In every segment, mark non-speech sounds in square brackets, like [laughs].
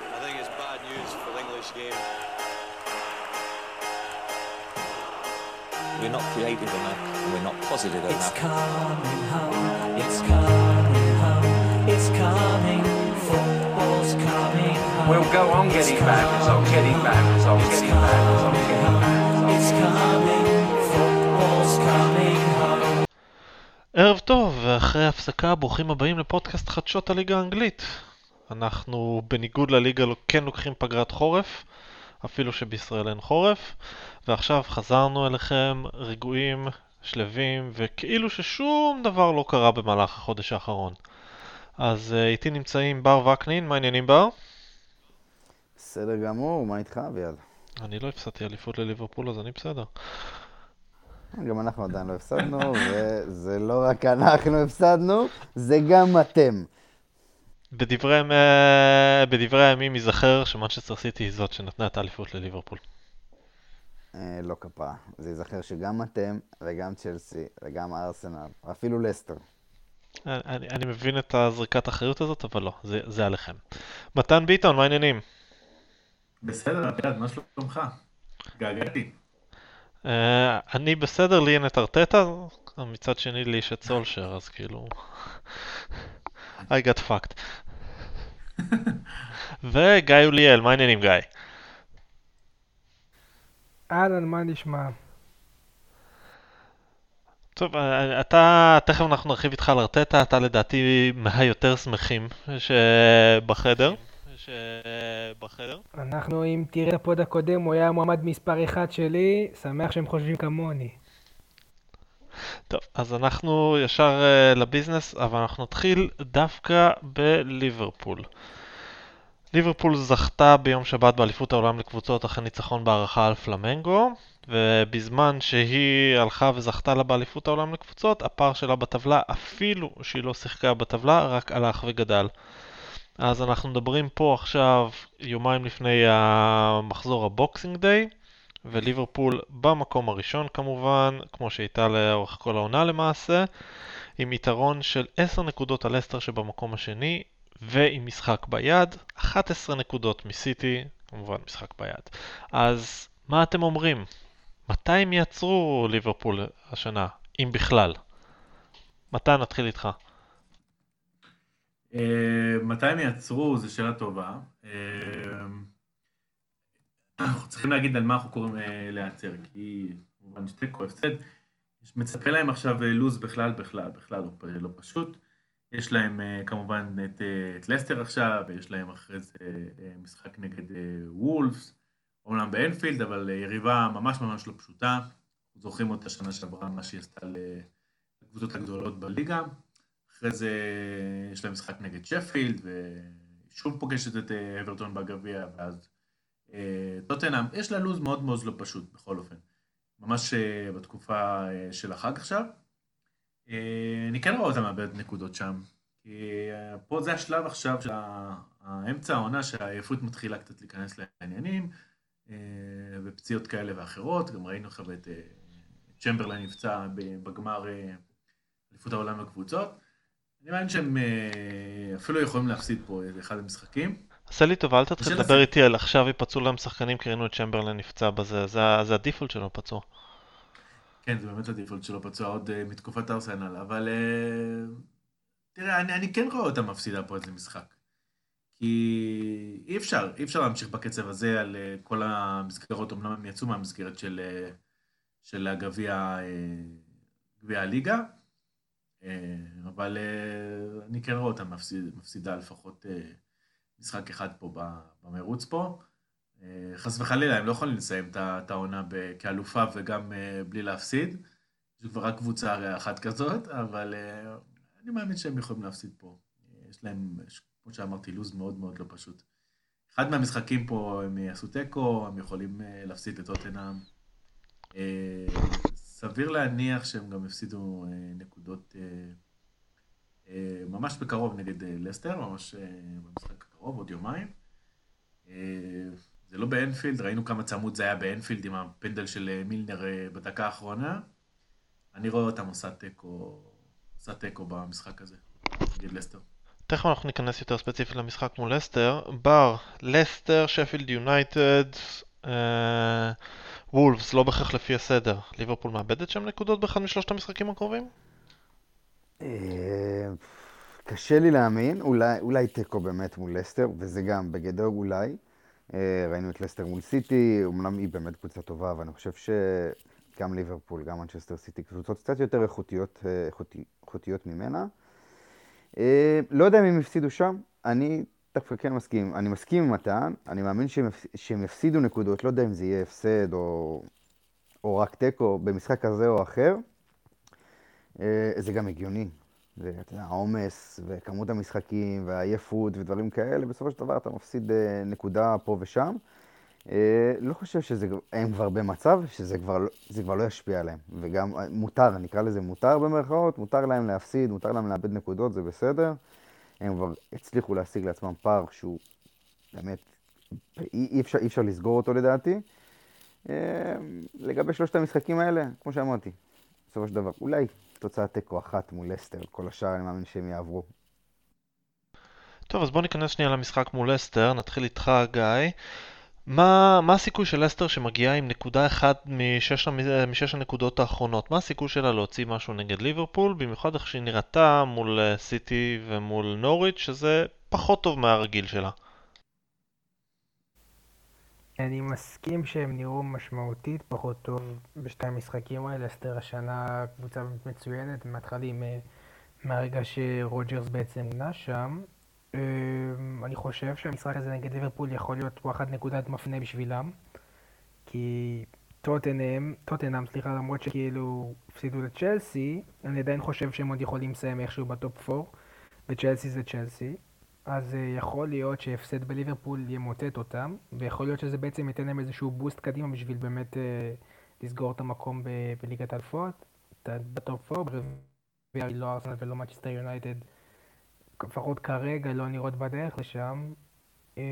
I think it's bad news for the English game. We're not creative enough, and we're not positive It's enough. coming home, it's coming home, it's coming, football's coming home. We'll go on It's getting back, it's on getting back, it's on It's getting back, it's on coming getting home, back, It's coming, football's coming home. ערב טוב, ואחרי הפסקה ברוכים הבאים לפודקאסט חדשות הליגה האנגלית. אנחנו בניגוד לליגה כן לוקחים פגרת חורף, אפילו שבישראל אין חורף, ועכשיו חזרנו אליכם רגועים, שלווים, וכאילו ששום דבר לא קרה במהלך החודש האחרון. אז אה, איתי נמצאים בר וקנין, מה העניינים בר? בסדר גמור, מה איתך אביעד? אני לא הפסדתי אליפות לליברפול אז אני בסדר. גם אנחנו עדיין לא הפסדנו, [laughs] וזה לא רק אנחנו הפסדנו, זה גם אתם. בדברי, אה, בדברי הימים ייזכר שמנצ'סטר סיטי היא זאת שנתנה את האליפות לליברפול. אה, לא כפרה. זה ייזכר שגם אתם, וגם צ'לסי, וגם ארסנל, אפילו לסטר. אני, אני- אני מבין את הזריקת האחריות הזאת, אבל לא, זה, זה עליכם. מתן ביטון, מה העניינים? בסדר, אביעד, מה שלומך? געגעתי. Uh, אני בסדר, לי אין את ארטטה, מצד שני לי יש את סולשר, אז כאילו... I got fucked. וגיא אוליאל, מה העניינים גיא? אהלן, מה נשמע? טוב, אה, אתה, תכף אנחנו נרחיב איתך על ארטטה, אתה לדעתי מהיותר שמחים שבחדר. שבחדר. אנחנו, אם תראה את הפוד הקודם, הוא היה המועמד מספר 1 שלי, שמח שהם חושבים כמוני. טוב, אז אנחנו ישר uh, לביזנס, אבל אנחנו נתחיל דווקא בליברפול. ליברפול זכתה ביום שבת באליפות העולם לקבוצות אחרי ניצחון בהערכה על פלמנגו, ובזמן שהיא הלכה וזכתה לה באליפות העולם לקבוצות, הפער שלה בטבלה, אפילו שהיא לא שיחקה בטבלה, רק הלך וגדל. אז אנחנו מדברים פה עכשיו יומיים לפני המחזור הבוקסינג דיי, וליברפול במקום הראשון כמובן, כמו שהייתה לאורך כל העונה למעשה, עם יתרון של 10 נקודות על אסטר שבמקום השני, ועם משחק ביד, 11 נקודות מסיטי, כמובן משחק ביד. אז מה אתם אומרים? מתי הם יעצרו ליברפול השנה, אם בכלל? מתי נתחיל איתך? אה, מתי הם יעצרו, זו שאלה טובה. אה, אנחנו צריכים להגיד על מה אנחנו קוראים אה, להיעצר, כי כמובן שתיקו, הפסד. מצפה להם עכשיו אה, לוז בכלל, בכלל, בכלל לא, לא פשוט. יש להם אה, כמובן את, אה, את לסטר עכשיו, ויש להם אחרי זה אה, משחק נגד אה, וולפס, אומנם באנפילד, אבל אה, יריבה ממש ממש לא פשוטה. זוכרים אותה שנה שעברה, מה שהיא עשתה לקבוצות הגדולות בליגה. אחרי זה יש להם משחק נגד שפילד, ושוב פוגשת את אה, אברטון בגביע, ואז אה, טוטנאם. יש לה לו"ז מאוד מאוד לא פשוט, בכל אופן. ממש אה, בתקופה אה, של החג עכשיו. אה, אני כן רואה אותה מאבדת נקודות שם. כי אה, פה זה השלב עכשיו של האמצע העונה שהעייפות מתחילה קצת להיכנס לעניינים, אה, ופציעות כאלה ואחרות. גם ראינו עכשיו את אה, צ'מברליין נפצע בגמר אה, אליפות העולם לקבוצות. אני מאמין שהם אה, אפילו יכולים להפסיד פה אחד המשחקים. עשה לי טובה, אל תתחיל לדבר איתי על עכשיו ייפצעו להם שחקנים, כי ראינו את צ'מברלן נפצע בזה, זה, זה הדיפולט שלו פצוע. כן, זה באמת הדיפולט שלו פצוע עוד אה, מתקופת ארסנל, אבל אה, תראה, אני, אני כן רואה אותה מפסידה פה איזה משחק. כי אי אפשר, אי אפשר להמשיך בקצב הזה על אה, כל המסגרות, אמנם הם יצאו מהמסגרת של, אה, של הגביע, אה, גביע הליגה, אה, אבל אה, אני כן רואה אותה מפסיד, מפסידה לפחות אה, משחק אחד פה במרוץ פה. אה, חס וחלילה, הם לא יכולים לסיים את את העונה כאלופה וגם אה, בלי להפסיד. יש כבר רק קבוצה אחת כזאת, אבל אה, אני מאמין שהם יכולים להפסיד פה. יש להם, כמו שאמרתי, לו"ז מאוד מאוד לא פשוט. אחד מהמשחקים פה הם יעשו תיקו, הם יכולים להפסיד לטוטנאם. אה, סביר להניח שהם גם הפסידו נקודות ממש בקרוב נגד לסטר, ממש במשחק הקרוב, עוד יומיים. אה, זה לא באנפילד, ראינו כמה צמוד זה היה באנפילד עם הפנדל של אה, מילנר אה, בדקה האחרונה. אני רואה אותם עושה תיקו, עושה תיקו במשחק הזה, נגד לסטר. תכף אנחנו ניכנס יותר ספציפית למשחק מול לסטר. בר, לסטר, שפילד יונייטד, וולפס, לא בהכרח לפי הסדר. ליברפול מאבדת שם נקודות באחד משלושת המשחקים הקרובים? קשה לי להאמין, אולי, אולי תיקו באמת מול לסטר, וזה גם בגדר אולי. אה, ראינו את לסטר מול סיטי, אמנם היא באמת קבוצה טובה, אבל אני חושב שגם ליברפול, גם מנצ'סטר סיטי, קבוצות קצת יותר איכותיות, אה, איכותי, איכותיות ממנה. אה, לא יודע אם הם הפסידו שם, אני דווקא כן מסכים. אני מסכים עם מתן, אני מאמין שהם, שהם יפסידו נקודות, לא יודע אם זה יהיה הפסד או, או רק תיקו במשחק כזה או אחר. זה גם הגיוני. והעומס, וכמות המשחקים, והעייפות, ודברים כאלה, בסופו של דבר אתה מפסיד נקודה פה ושם. לא חושב שהם כבר במצב שזה כבר, כבר לא ישפיע עליהם. וגם מותר, נקרא לזה מותר במרכאות, מותר להם להפסיד, מותר להם לאבד נקודות, זה בסדר. הם כבר הצליחו להשיג לעצמם פער שהוא באמת, אי, אפשר, אי אפשר לסגור אותו לדעתי. לגבי שלושת המשחקים האלה, כמו שאמרתי, בסופו של דבר, אולי תוצאת תיקו אחת מול לסטר, כל השאר אני מאמין שהם יעברו. טוב, אז בואו ניכנס שנייה למשחק מול לסטר, נתחיל איתך גיא. מה, מה הסיכוי של לסטר שמגיעה עם נקודה אחת משש, משש הנקודות האחרונות? מה הסיכוי שלה להוציא משהו נגד ליברפול, במיוחד איך שהיא נראתה מול אה, סיטי ומול נוריץ', שזה פחות טוב מהרגיל שלה? אני מסכים שהם נראו משמעותית פחות טוב בשתי המשחקים האלה. אסתר השנה קבוצה מצוינת, מהתחלים, אה, מהרגע שרוג'רס בעצם מונה שם. אה, אני חושב שהמשחק הזה נגד ליברפול יכול להיות וואחד נקודת מפנה בשבילם. כי טוטנאם, טוטנאם, סליחה, למרות שכאילו הפסידו לצ'לסי, אני עדיין חושב שהם עוד יכולים לסיים איכשהו בטופ 4, וצ'לסי זה צ'לסי. אז אה, יכול להיות שהפסד בליברפול ימוטט אותם, ויכול להיות שזה בעצם ייתן להם איזשהו בוסט קדימה בשביל באמת אה, לסגור את המקום ב- בליגת האלפות, בטופ 4, ברביעי לא ארסנל ולא מנצ'סטר יונייטד, לפחות כרגע לא נראות בדרך לשם. אה,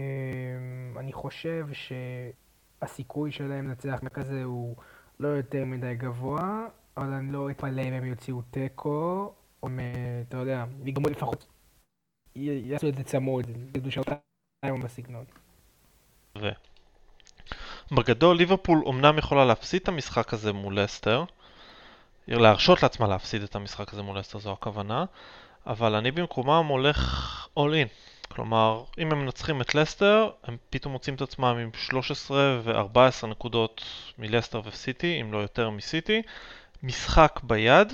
אני חושב שהסיכוי שלהם לנצח כזה הוא לא יותר מדי גבוה, אבל אני לא אתפלא אם הם יוציאו תיקו, או אתה יודע, יגמרו לפחות יעשו את זה צמוד, ידעו שעתיים בסגנון. ו... בגדול ליברפול אמנם יכולה להפסיד את המשחק הזה מול לסטר, להרשות לעצמה להפסיד את המשחק הזה מול לסטר זו הכוונה, אבל אני במקומם הולך all in. כלומר, אם הם מנצחים את לסטר, הם פתאום מוצאים את עצמם עם 13 ו-14 נקודות מלסטר וסיטי, אם לא יותר מסיטי. משחק ביד,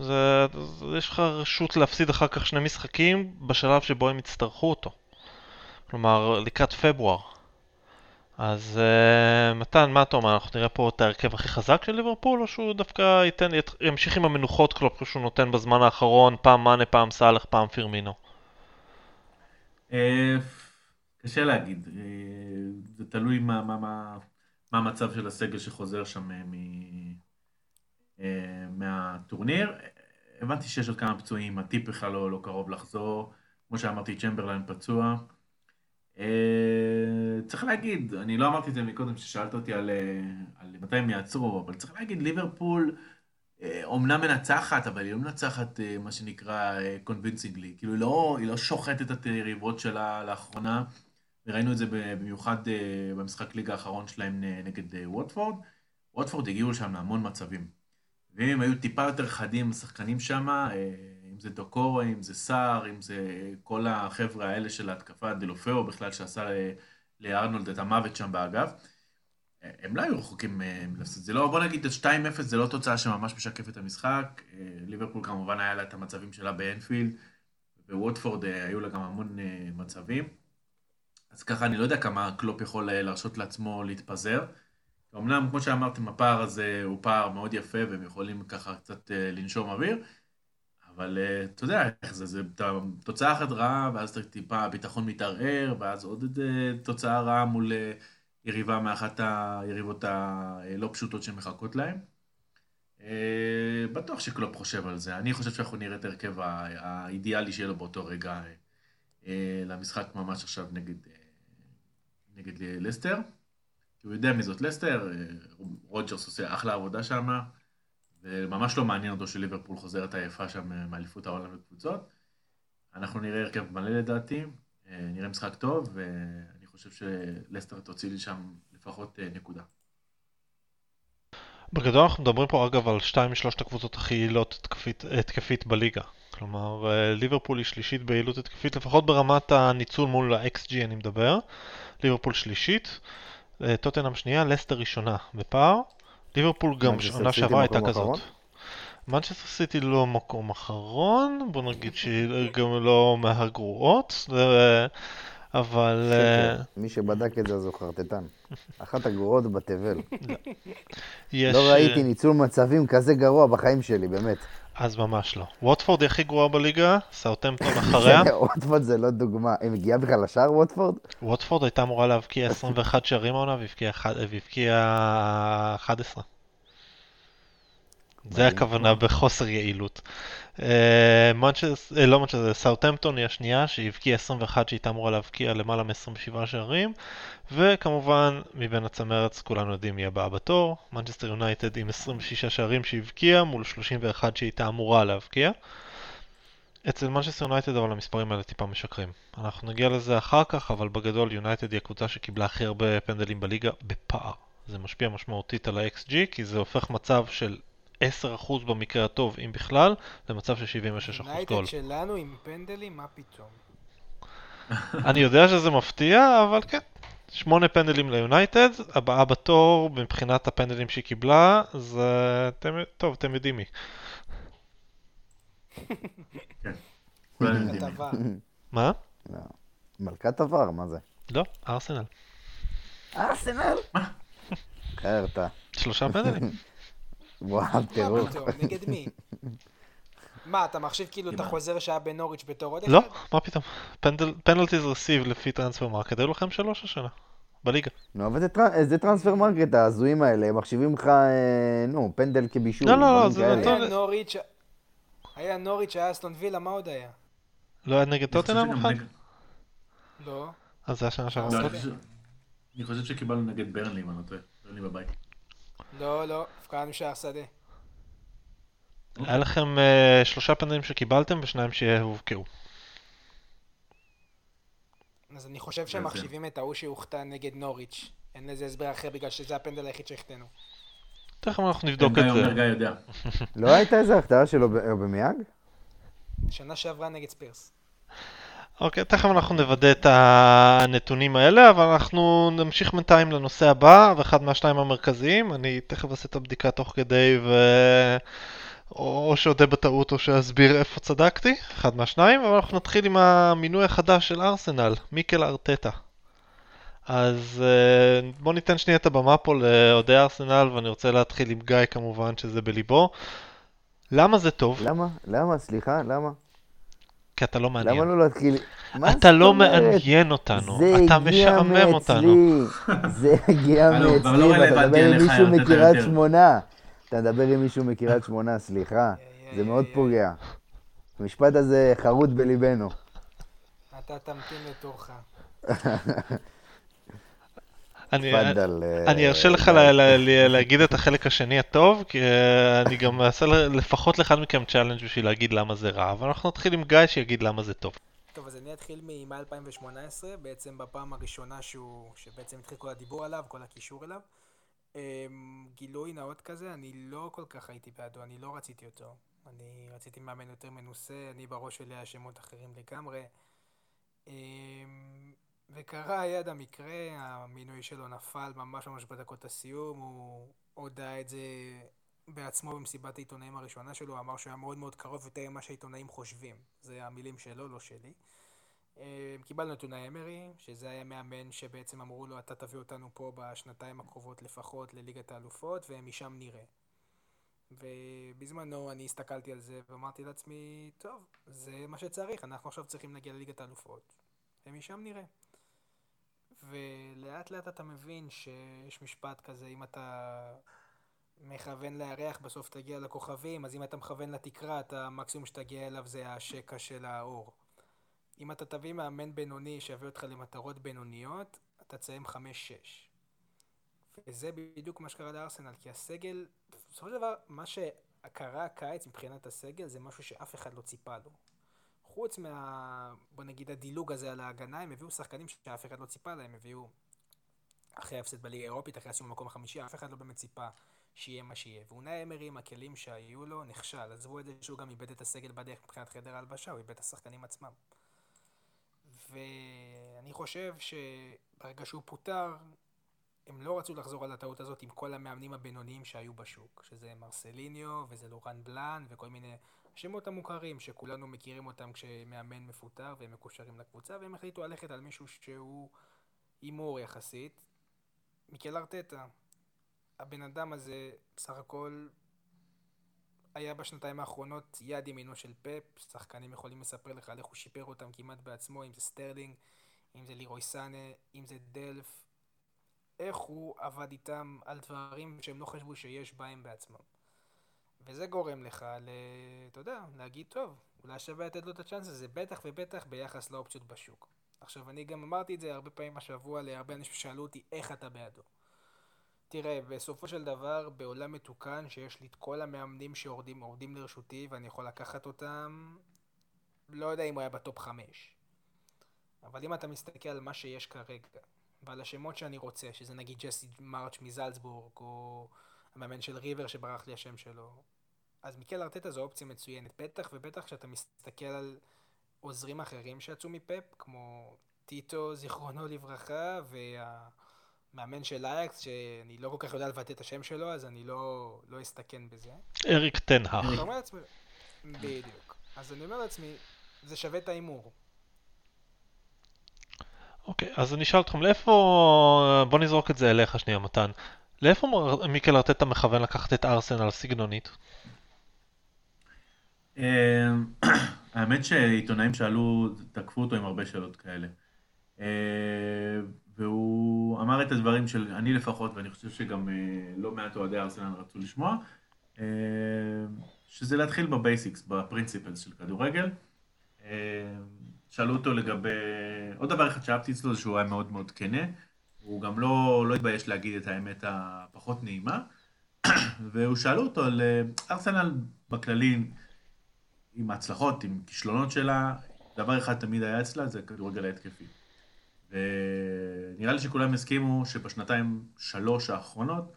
זה, זה, יש לך רשות להפסיד אחר כך שני משחקים בשלב שבו הם יצטרכו אותו. כלומר, לקראת פברואר. אז uh, מתן, מה אתה אומר? אנחנו נראה פה את ההרכב הכי חזק של ליברפול, או שהוא דווקא ייתן, ימשיך עם המנוחות כלומר שהוא נותן בזמן האחרון, פעם מאנה, פעם סאלח, פעם פירמינו? אה, קשה להגיד. אה, זה תלוי מה, מה, מה, מה המצב של הסגל שחוזר שם מהטורניר. הבנתי שיש עוד כמה פצועים, הטיפ בכלל לא, לא קרוב לחזור. כמו שאמרתי, צ'מברליין פצוע. Uh, צריך להגיד, אני לא אמרתי את זה מקודם כששאלת אותי על, אה, על מתי הם יעצרו, אבל צריך להגיד, ליברפול uh, אומנם מנצחת, אבל היא לא מנצחת uh, מה שנקרא קונבינצינגלי. כאילו, היא לא, היא לא שוחטת את היריבות שלה לאחרונה, וראינו את זה במיוחד uh, במשחק ליגה האחרון שלהם נגד ווטפורד. ווטפורד הגיעו לשם להמון מצבים. ואם הם היו טיפה יותר חדים, השחקנים שם, אה, אם זה דוקורו, אם זה סער, אם זה כל החבר'ה האלה של ההתקפה, דלופאו בכלל, שעשה לארנולד את המוות שם באגף, אה, הם לא היו רחוקים אה, מלעשות. זה לא, בוא נגיד, 2-0 זה לא תוצאה שממש משקפת את המשחק. ליברפול כמובן היה לה את המצבים שלה באנפילד, בווטפורד היו לה גם המון מצבים. אז ככה אני לא יודע כמה קלופ יכול להרשות לעצמו להתפזר. אמנם, כמו שאמרתם, הפער הזה הוא פער מאוד יפה, והם יכולים ככה קצת אה, לנשום אוויר, אבל אה, אתה יודע איך זה, זה תוצאה אחת רעה, ואז טיפה הביטחון מתערער, ואז עוד אה, תוצאה רעה מול יריבה מאחת היריבות הלא פשוטות שמחכות להם. בטוח שקלופ חושב על זה. אני חושב שאנחנו נראה את ההרכב האידיאלי שיהיה לו באותו רגע למשחק ממש עכשיו נגד, נגד לסטר. כי הוא יודע מי זאת לסטר, אה, רוג'רס עושה אחלה עבודה שם, וממש לא מעניין אותו שליברפול חוזרת עייפה שם מאליפות העולם לקבוצות. אנחנו נראה הרכב מלא לדעתי, אה, נראה משחק טוב, ואני חושב שלסטר תוציא לי שם לפחות אה, נקודה. בגדול אנחנו מדברים פה אגב על שתיים משלושת הקבוצות הכי יעילות התקפית, התקפית בליגה. כלומר, אה, ליברפול היא שלישית ביעילות התקפית, לפחות ברמת הניצול מול ה-XG אני מדבר. ליברפול שלישית, אה, טוטנאם שנייה, לסטר ראשונה בפער. ליברפול גם שנה שעברה הייתה כזאת. מנצ'סטר סיטי לא מקום אחרון, בוא נגיד שהיא גם לא מהגרועות, אבל... אה. מי שבדק את זה הוא חרטטן. אחת הגרועות בתבל. יש... לא אה, ראיתי ניצול מצבים כזה גרוע בחיים שלי, באמת. אז ממש לא. ווטפורד היא הכי גרועה בליגה, סאוטהמפטון [laughs] אחריה. [laughs] ווטפורד זה לא דוגמה. היא מגיעה בכלל לשער ווטפורד? ווטפורד הייתה אמורה להבקיע 21 שערים העונה והבקיעה 11. זה. הכוונה בחוסר יעילות. אה, אה, לא מנצ'סטר, סאוטהמפטון היא השנייה שהבקיעה 21 שהייתה אמורה להבקיע למעלה מ-27 שערים וכמובן מבין הצמרת כולנו יודעים מי הבאה בתור, מנצ'סטר יונייטד עם 26 שערים שהבקיעה מול 31 שהייתה אמורה להבקיע. אצל מנצ'סטר יונייטד אבל המספרים האלה טיפה משקרים. אנחנו נגיע לזה אחר כך, אבל בגדול יונייטד היא הקבוצה שקיבלה הכי הרבה פנדלים בליגה בפער. זה משפיע משמעותית על ה-xG, כי זה הופך מצב של 10% במקרה הטוב, אם בכלל, למצב של 76% גול. יונייטד שלנו עם פנדלים, מה פתאום? אני יודע שזה מפתיע, אבל כן. שמונה פנדלים ליונייטד, הבאה בתור מבחינת הפנדלים שהיא קיבלה, זה... אתם... טוב, אתם יודעים מי. [laughs] כתבה. [laughs] מה? מלכת עבר, מה זה? לא, ארסנל. ארסנל? חרטא. שלושה פנדלים. [laughs] וואו, מה טירוף. נגד מי? מה, אתה מחשיב כאילו את החוזר שהיה בנוריץ' בתור עוד אחד? לא, מה פתאום. penalties received לפי Transfermarkt, היו לכם שלוש השנה. בליגה. נו, אבל זה זה Transfermarkt, ההזויים האלה, הם מחשיבים לך, אה, נו, פנדל כבישול. לא, לא, לא, זה. נתון- היה נוריץ', היה נוריץ', היה אסטון וילה, מה עוד היה? לא היה נגד טוטנאם אחד? לא. אז זה היה שנה לא, שעברה. אני חושב- אני חושב שקיבלנו נגד ברנלי, אם אני לא טועה. ברנלי בבית. לא, לא, הפקענו שער שדה. היה לכם אה, שלושה פנדלים שקיבלתם ושניים שהובקעו. אז אני חושב שהם מחשיבים את ההוא שהוחטא נגד נוריץ'. אין לזה הסבר אחר בגלל שזה הפנדל היחיד שהחטאנו. תכף אנחנו נבדוק את זה. לא הייתה איזה החטאה שלו ב- במיאג? שנה שעברה נגד ספירס. אוקיי, תכף אנחנו נוודא את הנתונים האלה, אבל אנחנו נמשיך בינתיים לנושא הבא, ואחד מהשניים המרכזיים, אני תכף אעשה את הבדיקה תוך כדי ו... או שאודה בטעות או שאסביר איפה צדקתי, אחד מהשניים, אבל אנחנו נתחיל עם המינוי החדש של ארסנל, מיקל ארטטה. אז אה, בואו ניתן שנייה את הבמה פה לאוהדי ארסנל, ואני רוצה להתחיל עם גיא כמובן, שזה בליבו. למה זה טוב? למה? למה? סליחה, למה? כי אתה לא מעניין. למה לא להתחיל... אתה לא? מעניין אותנו, אתה משעמם אותנו. זה הגיע [laughs] לא מאצלי, ואתה מדבר עם מישהו מקריית. שמונה. אתה מדבר עם מישהו מקריית שמונה, סליחה, זה מאוד פוגע. המשפט הזה חרוט בליבנו. אתה תמתין לתורך. [laughs] אני, תפאדל, אה, אני ארשה לך לה, לה, לה, להגיד את החלק השני הטוב, כי אה, אני גם [laughs] אעשה ל- לפחות לאחד מכם challenge בשביל להגיד למה זה רע, אבל אנחנו נתחיל עם גיא שיגיד למה זה טוב. טוב, אז אני אתחיל מ-2018, בעצם בפעם הראשונה שהוא, שבעצם התחיל כל הדיבור עליו, כל הקישור אליו. אמ, גילוי נאות כזה, אני לא כל כך הייתי בעדו, אני לא רציתי אותו. אני רציתי מאמן יותר מנוסה, אני בראש שלי היה שמות אחרים לגמרי. וקרה יד המקרה, המינוי שלו נפל ממש ממש בדקות הסיום, הוא הודה את זה בעצמו במסיבת העיתונאים הראשונה שלו, אמר שהוא היה מאוד מאוד קרוב יותר ממה שהעיתונאים חושבים. זה המילים שלו, לא שלי. אה, קיבלנו את אונאי אמרי, שזה היה מאמן שבעצם אמרו לו, אתה תביא אותנו פה בשנתיים הקרובות לפחות לליגת האלופות, ומשם נראה. ובזמנו אני הסתכלתי על זה ואמרתי לעצמי, טוב, זה מה שצריך, אנחנו עכשיו צריכים להגיע לליגת האלופות, ומשם נראה. ולאט לאט אתה מבין שיש משפט כזה, אם אתה מכוון לירח, בסוף תגיע לכוכבים, אז אם אתה מכוון לתקרה, אתה המקסימום שתגיע אליו זה השקע של האור. אם אתה תביא מאמן בינוני שיביא אותך למטרות בינוניות, אתה תסיים 5-6. וזה בדיוק מה שקרה לארסנל, כי הסגל, בסופו של דבר, מה שקרה הקיץ מבחינת הסגל זה משהו שאף אחד לא ציפה לו. חוץ מה... בוא נגיד הדילוג הזה על ההגנה, הם הביאו שחקנים שאף אחד לא ציפה להם, הביאו אחרי ההפסד בליגה האירופית, אחרי הסיום במקום החמישי, אף אחד לא באמת ציפה שיהיה מה שיהיה. ואונאי אמרי עם הכלים שהיו לו, נכשל. עזבו את זה שהוא גם איבד את הסגל בדרך מבחינת חדר ההלבשה, הוא איבד את השחקנים עצמם. ואני חושב שברגע שהוא פוטר, הם לא רצו לחזור על הטעות הזאת עם כל המאמנים הבינוניים שהיו בשוק, שזה מרסליניו וזה לורן בלאן וכל מיני השמות המוכרים שכולנו מכירים אותם כשמאמן מפוטר והם מקושרים לקבוצה, והם החליטו ללכת על מישהו שהוא הימור יחסית. מיקל ארטטה, הבן אדם הזה בסך הכל היה בשנתיים האחרונות יד ימינו של פפ, שחקנים יכולים לספר לך על איך הוא שיפר אותם כמעט בעצמם, אם זה סטרלינג, אם זה לירוי סאנה, אם זה דלף, איך הוא עבד איתם על דברים שהם לא חשבו שיש בהם בעצמם. וזה גורם לך. אתה יודע, להגיד, טוב, אולי שווה לתת לו את הצ'אנס הזה, בטח ובטח ביחס לאופציות בשוק. עכשיו, אני גם אמרתי את זה הרבה פעמים השבוע להרבה אנשים ששאלו אותי, איך אתה בעדו? תראה, בסופו של דבר, בעולם מתוקן, שיש לי את כל המאמנים שעומדים לרשותי, ואני יכול לקחת אותם, לא יודע אם הוא היה בטופ חמש. אבל אם אתה מסתכל על מה שיש כרגע, ועל השמות שאני רוצה, שזה נגיד ג'סי מארש מזלצבורג, או המאמן של ריבר שברח לי השם שלו, אז מיקל ארטטה זו אופציה מצוינת. בטח ובטח כשאתה מסתכל על עוזרים אחרים שיצאו מפפ, כמו טיטו, זיכרונו לברכה, והמאמן של אייאקס, שאני לא כל כך יודע לבטא את השם שלו, אז אני לא, לא אסתכן בזה. אריק לעצמי, בדיוק. אז אני אומר לעצמי, זה שווה את ההימור. אוקיי, אז אני אשאל אתכם, לאיפה... בוא נזרוק את זה אליך שנייה, מתן. לאיפה מיקל ארטטה מכוון לקחת את ארסנל סגנונית? אה, [coughs] האמת שעיתונאים שאלו, תקפו אותו עם הרבה שאלות כאלה. אה, והוא אמר את הדברים של, אני לפחות, ואני חושב שגם אה, לא מעט אוהדי ארסנל רצו לשמוע, אה, שזה להתחיל בבייסיקס, בפרינציפלס של כדורגל. שאלו אותו לגבי, עוד דבר אחד שאהבתי אצלו זה שהוא היה מאוד מאוד כנה, הוא גם לא, לא התבייש להגיד את האמת הפחות נעימה, [clears throat] והוא שאלו אותו על אה, ארסנל בכללי, עם ההצלחות, עם כישלונות שלה, דבר אחד תמיד היה אצלה, זה כדורגל ההתקפי. ונראה לי שכולם הסכימו שבשנתיים שלוש האחרונות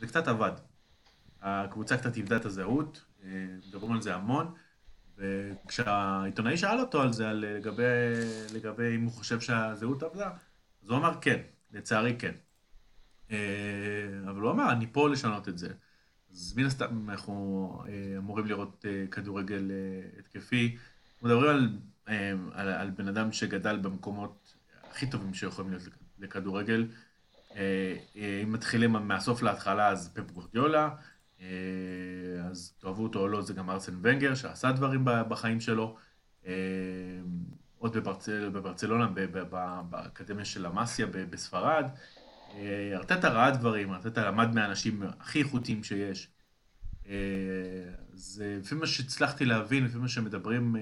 זה קצת עבד. הקבוצה קצת איבדה את הזהות, אה, מדברים על זה המון, וכשהעיתונאי שאל אותו על זה, על לגבי, לגבי אם הוא חושב שהזהות עבדה, אז הוא אמר כן, לצערי כן. אה, אבל הוא אמר, אני פה לשנות את זה. אז מן הסתם אנחנו אה, אמורים לראות אה, כדורגל התקפי. מדברים על, על, על בן אדם שגדל במקומות הכי טובים שיכולים להיות לכ- לכדורגל. אם מתחילים מהסוף להתחלה, אז פפ גורדיולה, אז תאהבו אותו או לא, זה גם ארסן ונגר, שעשה דברים בחיים שלו. עוד בברצל, בברצלונה, באקדמיה של אמסיה ב- בספרד. אה, ארטטה ראה דברים, ארטטה למד מהאנשים הכי איכותיים שיש. אה, אז אה, לפי מה שהצלחתי להבין, לפי מה שמדברים,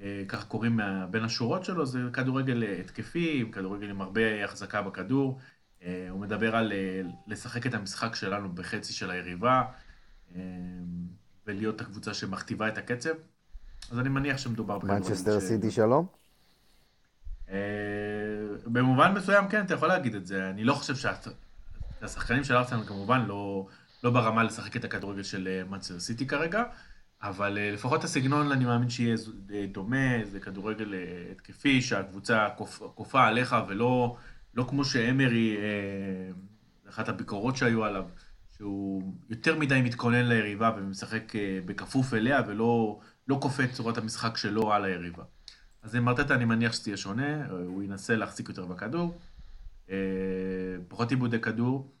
אה, ככה קוראים בין השורות שלו, זה כדורגל התקפי, כדורגל עם הרבה החזקה בכדור. הוא מדבר על לשחק את המשחק שלנו בחצי של היריבה, ולהיות הקבוצה שמכתיבה את הקצב. אז אני מניח שמדובר בכדורגל מנצ'סטר סיטי שלום? אה, במובן מסוים כן, אתה יכול להגיד את זה. אני לא חושב שהשחקנים של ארסנל כמובן לא, לא ברמה לשחק את הכדורגל של מנצ'סטר סיטי כרגע, אבל אה, לפחות הסגנון אני מאמין שיהיה אה, דומה, זה כדורגל אה, התקפי, שהקבוצה כופ- כופה עליך ולא לא כמו שאמרי, אה, אחת הביקורות שהיו עליו, שהוא יותר מדי מתכונן ליריבה ומשחק אה, בכפוף אליה ולא לא כופה את צורת המשחק שלו על היריבה. אז עם ארטטה אני מניח שזה יהיה שונה, הוא ינסה להחזיק יותר בכדור, אה, פחות עיבודי כדור,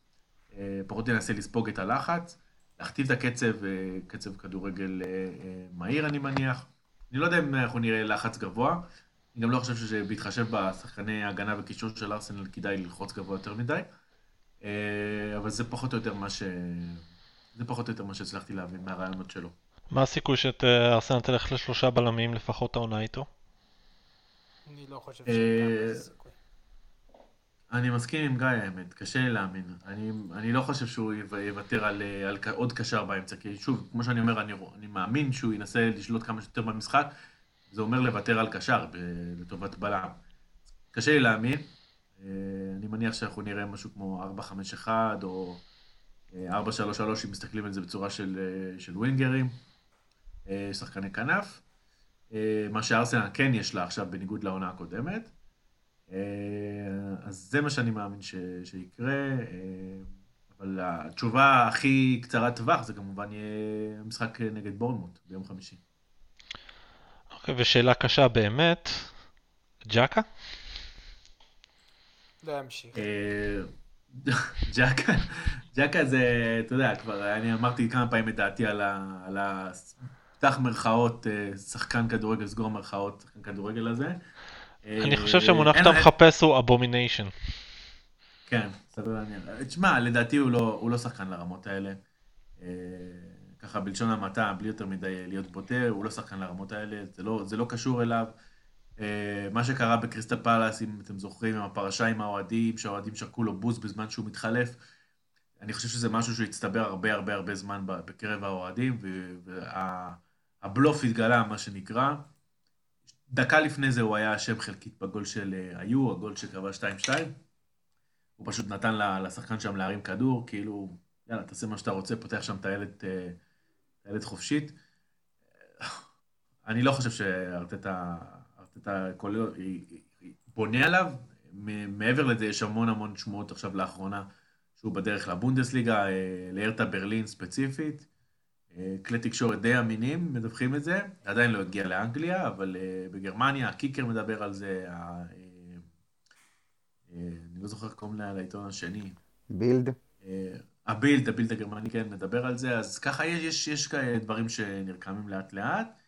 אה, פחות ינסה לספוג את הלחץ, להכתיב את הקצב, אה, קצב כדורגל אה, אה, מהיר אני מניח. אני לא יודע אם אנחנו נראה לחץ גבוה, אני גם לא חושב שבהתחשב בשחקני ההגנה וקישור של ארסנל כדאי ללחוץ גבוה יותר מדי, אה, אבל זה פחות או יותר מה ש... זה פחות או יותר מה שהצלחתי להבין מהרעיונות שלו. מה הסיכוי שאת אה, ארסנל תלך לשלושה בלמים לפחות העונה איתו? אני לא חושב אה, שגם בזה סיכוי. אני מסכים עם גיא, האמת, קשה לי להאמין. אני, אני לא חושב שהוא יו- יוותר על, אה, על עוד קשר באמצע, כי שוב, כמו שאני אומר, אני, מאמין שהוא ינסה לשלוט כמה שיותר במשחק, זה אומר לוותר על קשר ב- לטובת בלם. קשה לי להאמין. אה, אני מניח שאנחנו נראה משהו כמו 4-5-1 או אה, 4-3-3, אם מסתכלים על זה בצורה של, אה, של ווינגרים, אה, שחקני כנף. אה, מה שארסנל כן יש לה עכשיו בניגוד לעונה הקודמת. אה, אז זה מה שאני מאמין ש, שיקרה. אה, אבל התשובה הכי קצרת טווח זה כמובן יהיה המשחק נגד בורנמוט ביום חמישי. אוקיי, ושאלה קשה באמת, ג'קה? לא ימשיך. אה, ג'קה, ג'קה זה, אתה יודע, כבר אני אמרתי כמה פעמים את דעתי על ה... על. פתח מרכאות, אה, שחקן כדורגל, סגור מרכאות, שחקן כדורגל הזה. אני אה, חושב שהמונח שאתה מחפש הוא abomination. כן, סביר להניח. תשמע, לדעתי הוא לא, הוא לא שחקן לרמות האלה. אה, ככה בלשון המעטה, בלי יותר מדי להיות בוטה, הוא לא שחקן לרמות האלה, זה לא, זה לא קשור אליו. אה, מה שקרה בקריסטל פלאס, אם אתם זוכרים, עם הפרשה עם האוהדים, שהאוהדים שרקו לו בוז בזמן שהוא מתחלף, אני חושב שזה משהו שהצטבר הרבה הרבה הרבה זמן בקרב האוהדים, והבלוף התגלה, מה שנקרא. דקה לפני זה הוא היה אשם חלקית בגול של אה, היו, הגול שקבע 2-2. הוא פשוט נתן לשחקן שם להרים כדור, כאילו, יאללה, תעשה מה שאתה רוצה, פותח שם טיילת, אה, טיילת חופשית. אני לא חושב שארטטה בונה עליו. מעבר לזה, יש המון המון שמועות עכשיו לאחרונה שהוא בדרך לבונדסליגה, אה, להרטה ברלין ספציפית. אה, כלי תקשורת די אמינים מדווחים את זה, עדיין לא הגיע לאנגליה, אבל אה, בגרמניה, הקיקר מדבר על זה, אה, אני לא זוכר איך קוראים לה- לעיתון השני, בילד. הבילד, הבילד הגרמני כן מדבר על זה, אז ככה יש, יש, יש כאלה דברים שנרקמים לאט לאט.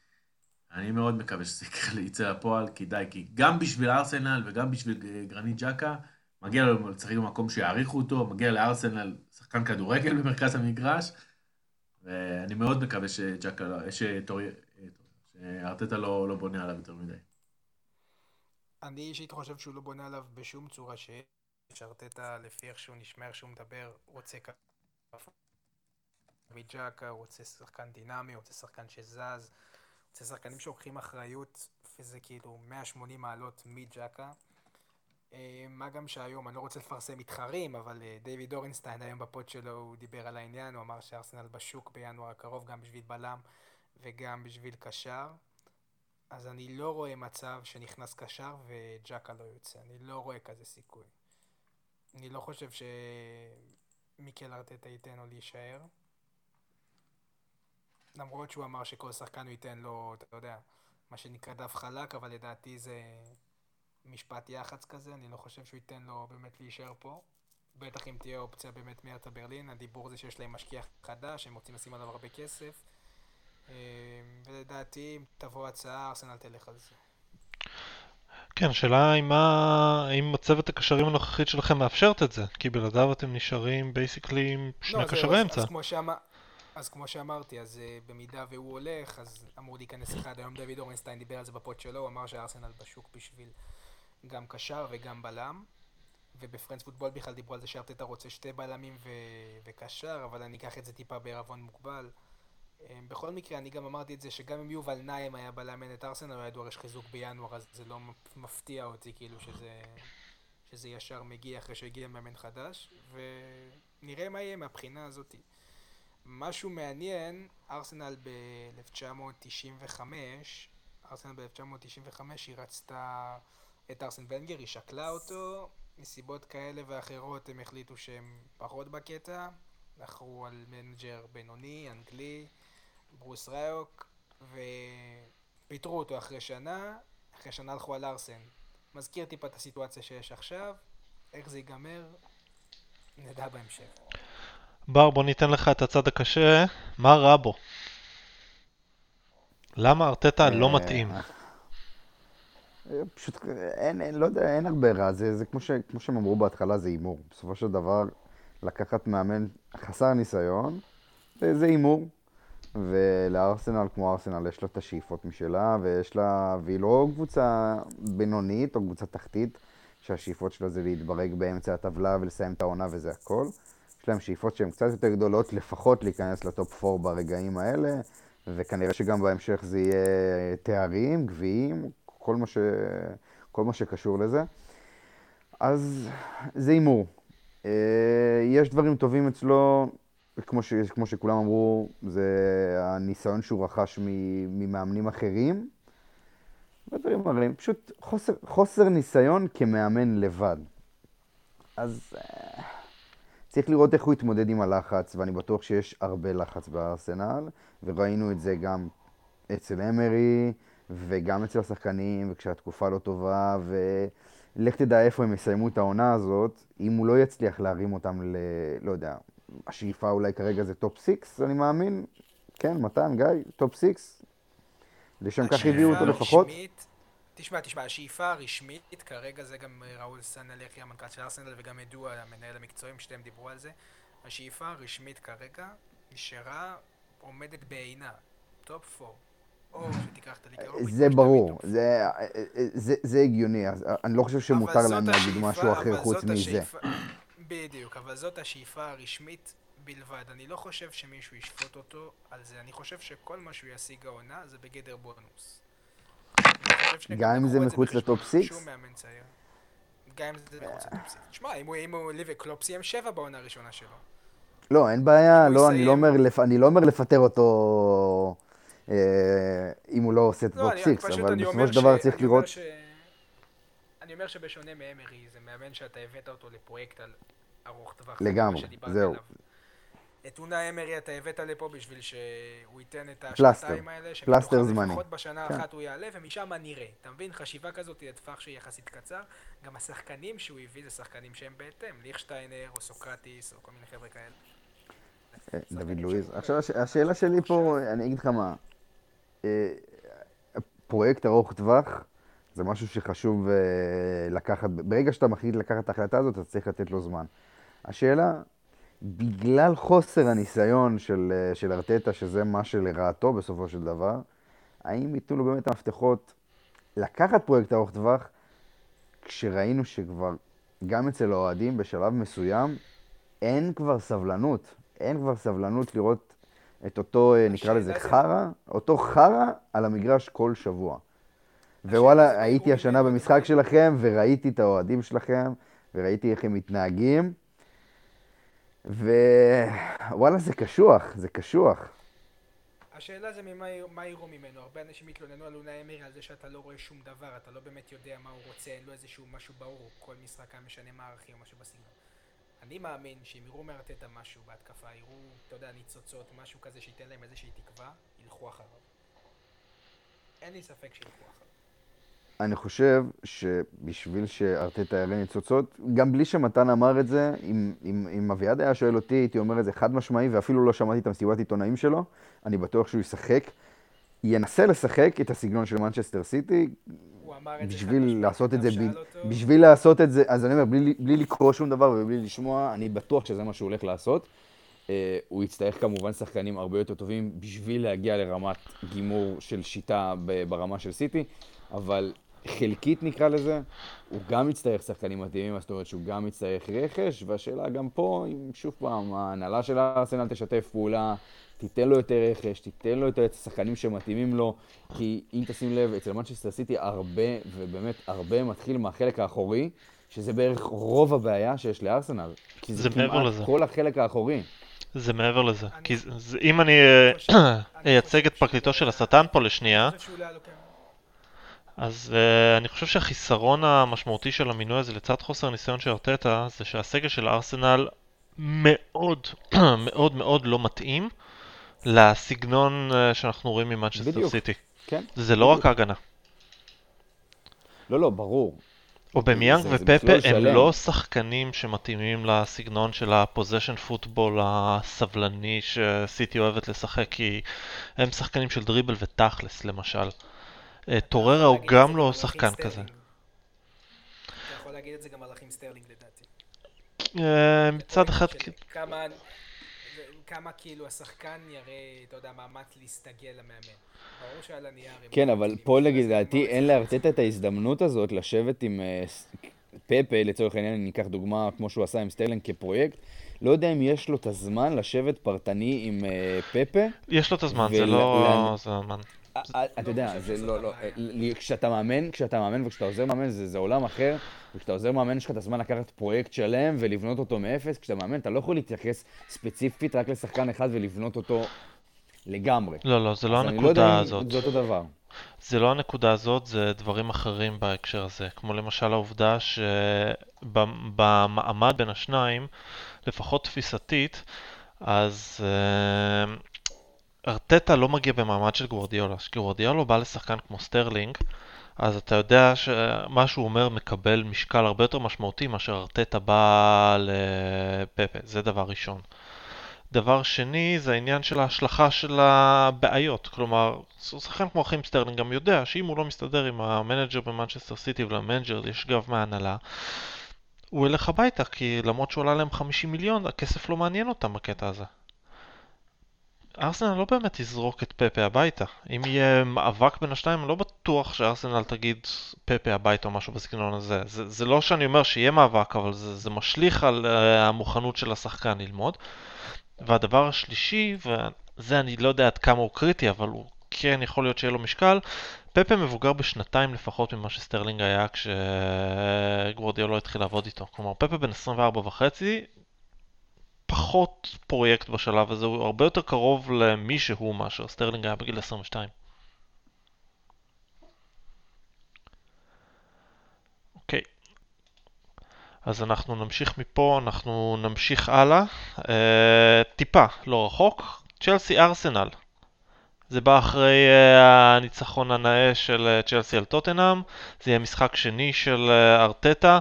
אני מאוד מקווה שזה [laughs] יצא לפועל, כי די, כי גם בשביל ארסנל וגם בשביל גרנית ג'קה, מגיע לו לשחק במקום שיעריכו אותו, מגיע לארסנל שחקן כדורגל במרכז המגרש, ואני מאוד מקווה שג'קה, לא- שארטטה לא, לא בונה עליו יותר מדי. אני אישית חושב שהוא לא בונה עליו בשום צורה שיש. ארטטה, לפי איך שהוא נשמע, איך שהוא מדבר, רוצה כ- מג'קה, רוצה שחקן דינמי, רוצה שחקן שזז, רוצה שחקנים שלוקחים אחריות, וזה כאילו 180 מעלות מג'קה. אה, מה גם שהיום, אני לא רוצה לפרסם מתחרים, אבל אה, דיוויד אורנסטיין היום בפוד שלו הוא דיבר על העניין, הוא אמר שארסנל בשוק בינואר הקרוב גם בשביל בלם וגם בשביל קשר. אז אני לא רואה מצב שנכנס קשר וג'קה לא יוצא, אני לא רואה כזה סיכוי. אני לא חושב שמיקל ארטטה ייתן לו להישאר. למרות שהוא אמר שכל שחקן הוא ייתן לו, אתה יודע, מה שנקרא דף חלק, אבל לדעתי זה משפט יח"צ כזה, אני לא חושב שהוא ייתן לו באמת להישאר פה. בטח אם תהיה אופציה באמת מהרטה ברלין, הדיבור זה שיש להם משקיע חדש, הם רוצים לשים עליו הרבה כסף. אה, ולדעתי, אם תבוא הצעה, ארסנל תלך על זה. כן, השאלה היא מה... האם מצבת הקשרים הנוכחית שלכם מאפשרת את זה? כי בלעדיו אתם נשארים basically עם שני לא, קשרי אז- אמצע. אז כמו שאמר- אז כמו שאמרתי, אז אה, במידה והוא הולך, אז אמור להיכנס אחד. היום דוד אורנסטיין דיבר על זה בפוד שלו, הוא אמר שארסנל בשוק בשביל גם קשר וגם בלם. ובפרנס פוטבול בכלל דיברו על זה שארטטה רוצה שתי בלמים ו- וקשר, אבל אני אקח את זה טיפה בערבון מוגבל. אה, בכל מקרה, אני גם אמרתי את זה שגם אם יובל נעים היה בלם את ארסנל, היה דורש חיזוק בינואר, אז זה לא מפתיע אותי כאילו שזה, שזה ישר מגיע אחרי שהגיע מאמן חדש, ונראה מה יהיה מהבחינה הזאתי. משהו מעניין, ארסנל ב-1995, ארסנל ב-1995 היא רצתה את ארסן ונגר, היא שקלה אותו, מסיבות כאלה ואחרות הם החליטו שהם פחות בקטע, בחרו על מנג'ר בינוני, אנגלי, ברוס ריוק, ופיטרו אותו אחרי שנה, אחרי שנה הלכו על ארסן. מזכיר טיפה את הסיטואציה שיש עכשיו, איך זה ייגמר, נדע בהמשך. בר, בוא ניתן לך את הצד הקשה. מה רע בו? למה ארטטה לא אה, מתאים? פשוט אין, אין, לא יודע, אין הרבה רע, זה, זה כמו, ש, כמו שהם אמרו בהתחלה, זה הימור. בסופו של דבר, לקחת מאמן חסר ניסיון, זה הימור. ולארסנל, כמו ארסנל, יש לה את השאיפות משלה, ויש לה, והיא לא קבוצה בינונית או קבוצה תחתית, שהשאיפות שלה זה להתברג באמצע הטבלה ולסיים את העונה וזה הכל. יש להם שאיפות שהן קצת יותר גדולות, לפחות להיכנס לטופ 4 ברגעים האלה, וכנראה שגם בהמשך זה יהיה תארים, גביעים, כל מה, ש... כל מה שקשור לזה. אז זה הימור. אה, יש דברים טובים אצלו, כמו, ש... כמו שכולם אמרו, זה הניסיון שהוא רכש ממאמנים אחרים. ודברים אחרים, פשוט חוסר, חוסר ניסיון כמאמן לבד. אז אה, צריך לראות איך הוא יתמודד עם הלחץ, ואני בטוח שיש הרבה לחץ בארסנל, וראינו את זה גם אצל אמרי, וגם אצל השחקנים, וכשהתקופה לא טובה, ולך תדע איפה הם יסיימו את העונה הזאת, אם הוא לא יצליח להרים אותם ל... לא יודע, השאיפה אולי כרגע זה טופ 6, אני מאמין. כן, מתן, גיא, טופ 6? לשם כך הביאו אותו לפחות. תשמע, תשמע, השאיפה הרשמית, כרגע זה גם אה, ראול סנייאי, המנכ"ל של ארסנל, וגם אדו, המנהל המקצועי, שניהם דיברו על זה. השאיפה הרשמית כרגע נשארה עומדת בעינה, טופ 4. האירופית. זה ברור, זה, זה, זה הגיוני, אני לא חושב שמותר להם להגיד משהו אחר חוץ מזה. בדיוק, אבל זאת השאיפה הרשמית בלבד. אני לא חושב שמישהו ישפוט אותו על זה, אני חושב שכל מה שהוא ישיג העונה זה בגדר בונוס. גם אם זה מחוץ לטופ 6? גם אם זה מחוץ לטופ 6. תשמע, אם הוא ליבי קלופ סיים 7 בעונה הראשונה שלו. לא, אין בעיה, לא, אני לא, אומר, אני לא אומר לפטר אותו אה, אם הוא לא עושה את טופ 6, אבל בסופו של דבר צריך לראות... אני אומר שבשונה מאמרי, זה מאמן שאתה הבאת אותו לפרויקט ארוך טווח. לגמרי, זהו. את אונה אמרי אתה הבאת לפה בשביל שהוא ייתן את השנתיים האלה, פלסטר זמני. לפחות בשנה כן. אחת הוא יעלה, ומשם נראה. אתה מבין? חשיבה כזאת היא לטווח שהיא יחסית קצר. גם השחקנים שהוא הביא זה שחקנים שהם בהתאם. ליכשטיינר, או סוקרטיס, או כל מיני חבר'ה כאלה. אה, דוד לואיז. עכשיו, השאלה שלי פה, אני אגיד לך מה. פרויקט ארוך טווח זה משהו שחשוב אה, לקחת, ברגע שאתה מחליט לקחת את ההחלטה הזאת, אתה צריך לתת לו זמן. השאלה, בגלל חוסר הניסיון של, אה, של ארטטה, שזה מה שלרעתו בסופו של דבר, האם ייתנו לו באמת המפתחות לקחת פרויקט ארוך טווח, כשראינו שכבר, גם אצל האוהדים בשלב מסוים, אין כבר סבלנות. אין כבר סבלנות לראות את אותו, אה, נקרא לזה חרא, אותו חרא על המגרש כל שבוע. ווואלה, הייתי השנה במשחק שלכם, וראיתי את האוהדים שלכם, וראיתי איך הם מתנהגים. ווואלה, זה קשוח, זה קשוח. השאלה זה ממה יראו ממנו. הרבה אנשים התלוננו על אונאי אמיר על זה שאתה לא רואה שום דבר, אתה לא באמת יודע מה הוא רוצה, אין לו איזשהו משהו ברור, כל משחק היה משנה מערכים או משהו בסגנון. אני מאמין שאם יראו מארטטה משהו בהתקפה, יראו, אתה יודע, ניצוצות, משהו כזה שייתן להם איזושהי תקווה, ילכו אחריו. אין לי ספק שילכו אחריו. אני חושב שבשביל שארטטה יראה ניצוצות, גם בלי שמתן אמר את זה, אם, אם, אם אביעד היה שואל אותי, הייתי אומר את זה חד משמעי, ואפילו לא שמעתי את המסיבת עיתונאים שלו, אני בטוח שהוא ישחק. ינסה לשחק את הסגנון של מנצ'סטר סיטי, בשביל לעשות את זה, בשביל לעשות את זה, אז אני אומר, בלי, לקרוא שום דבר ובלי לשמוע, אני בטוח שזה מה שהוא הולך לעשות. Uh, הוא יצטרך כמובן שחקנים הרבה יותר טובים בשביל להגיע לרמת גימור של שיטה ברמה של סיטי, אבל חלקית נקרא לזה, הוא גם יצטרך שחקנים מתאימים, זאת אומרת שהוא גם יצטרך רכש, והשאלה גם פה, אם שוב פעם, ההנהלה של הארסנל תשתף פעולה, תיתן לו יותר רכש, תיתן לו יותר את השחקנים שמתאימים לו, כי אם תשים לב, אצל מנצ'סטר סיטי הרבה, ובאמת הרבה מתחיל מהחלק האחורי, שזה בערך רוב הבעיה שיש לארסנל. כי זה, זה כמעט לזה. כל החלק האחורי. זה מעבר לזה. אני... כי זה, אם אני [coughs] אייצג את פרקליטו של השטן פה לשנייה, אז uh, אני חושב שהחיסרון המשמעותי של המינוי הזה לצד חוסר הניסיון של ארטטה זה שהסגל של ארסנל מאוד [clears throat] מאוד מאוד לא מתאים לסגנון uh, שאנחנו רואים ממנצ'סטר סיטי. כן. זה לא רק ההגנה. לא, לא, ברור. אובמיאנג ופפה הם שלם. לא שחקנים שמתאימים לסגנון של ה possession football הסבלני שסיטי אוהבת לשחק, כי הם שחקנים של דריבל ותכלס למשל. אה, טוריירה הוא גם לא שחקן כזה. אתה יכול להגיד את זה גם על רחים סטרלינג לדעתי. אה, מצד אחד... כמה כאילו השחקן יראה, אתה יודע, מאמץ להסתגל למאמן. ברור שעל הנייר... כן, אבל פה לדעתי אין לארטטה את ההזדמנות הזאת לשבת עם אה, פפה, לצורך העניין, אני אקח דוגמה כמו שהוא עשה עם סטרלינג כפרויקט, לא יודע אם יש לו את הזמן לשבת פרטני עם פפה. יש לו את הזמן, זה לא... הזמן. אה, אה, אתה יודע, זה לא, לא, אה, ל- כשאתה מאמן, כשאתה מאמן וכשאתה עוזר מאמן זה, זה עולם אחר, וכשאתה עוזר מאמן יש לך את הזמן לקחת פרויקט שלם ולבנות אותו מאפס, כשאתה מאמן אתה לא יכול להתייחס ספציפית רק לשחקן אחד ולבנות אותו לגמרי. לא, לא, זה לא לא הנקודה הזאת. זה אותו דבר. זה לא הנקודה הזאת, זה דברים אחרים בהקשר הזה. כמו למשל העובדה שבמעמד בין השניים, לפחות תפיסתית, אז אה, ארטטה לא מגיע במעמד של גוורדיולה. כשגוורדיולה בא לשחקן כמו סטרלינג, אז אתה יודע שמה שהוא אומר מקבל משקל הרבה יותר משמעותי מאשר ארטטה בא לפפה, זה דבר ראשון. דבר שני זה העניין של ההשלכה של הבעיות, כלומר, שחקן כמו רחים סטרלינג גם יודע שאם הוא לא מסתדר עם המנג'ר במנצ'סטר סיטי ולמנג'ר יש גב מההנהלה, הוא ילך הביתה, כי למרות שהוא עלה להם 50 מיליון, הכסף לא מעניין אותם בקטע הזה. ארסנל לא באמת תזרוק את פפה הביתה. אם יהיה מאבק בין השניים, אני לא בטוח שארסנל תגיד פפה הביתה או משהו בסגנון הזה. זה, זה לא שאני אומר שיהיה מאבק, אבל זה, זה משליך על אה, המוכנות של השחקן ללמוד. והדבר השלישי, וזה אני לא יודע עד כמה הוא קריטי, אבל הוא כן יכול להיות שיהיה לו משקל, פפה מבוגר בשנתיים לפחות ממה שסטרלינג היה כשגוורדיולה התחיל לעבוד איתו. כלומר, פפה בן 24 וחצי, פחות פרויקט בשלב הזה, הוא הרבה יותר קרוב למי שהוא מאשר סטרלינג היה בגיל 22. אוקיי. אז אנחנו נמשיך מפה, אנחנו נמשיך הלאה. אה, טיפה, לא רחוק. צ'לסי ארסנל. זה בא אחרי אה, הניצחון הנאה של אה, צ'לסי על טוטנאם. זה יהיה משחק שני של אה, ארטטה.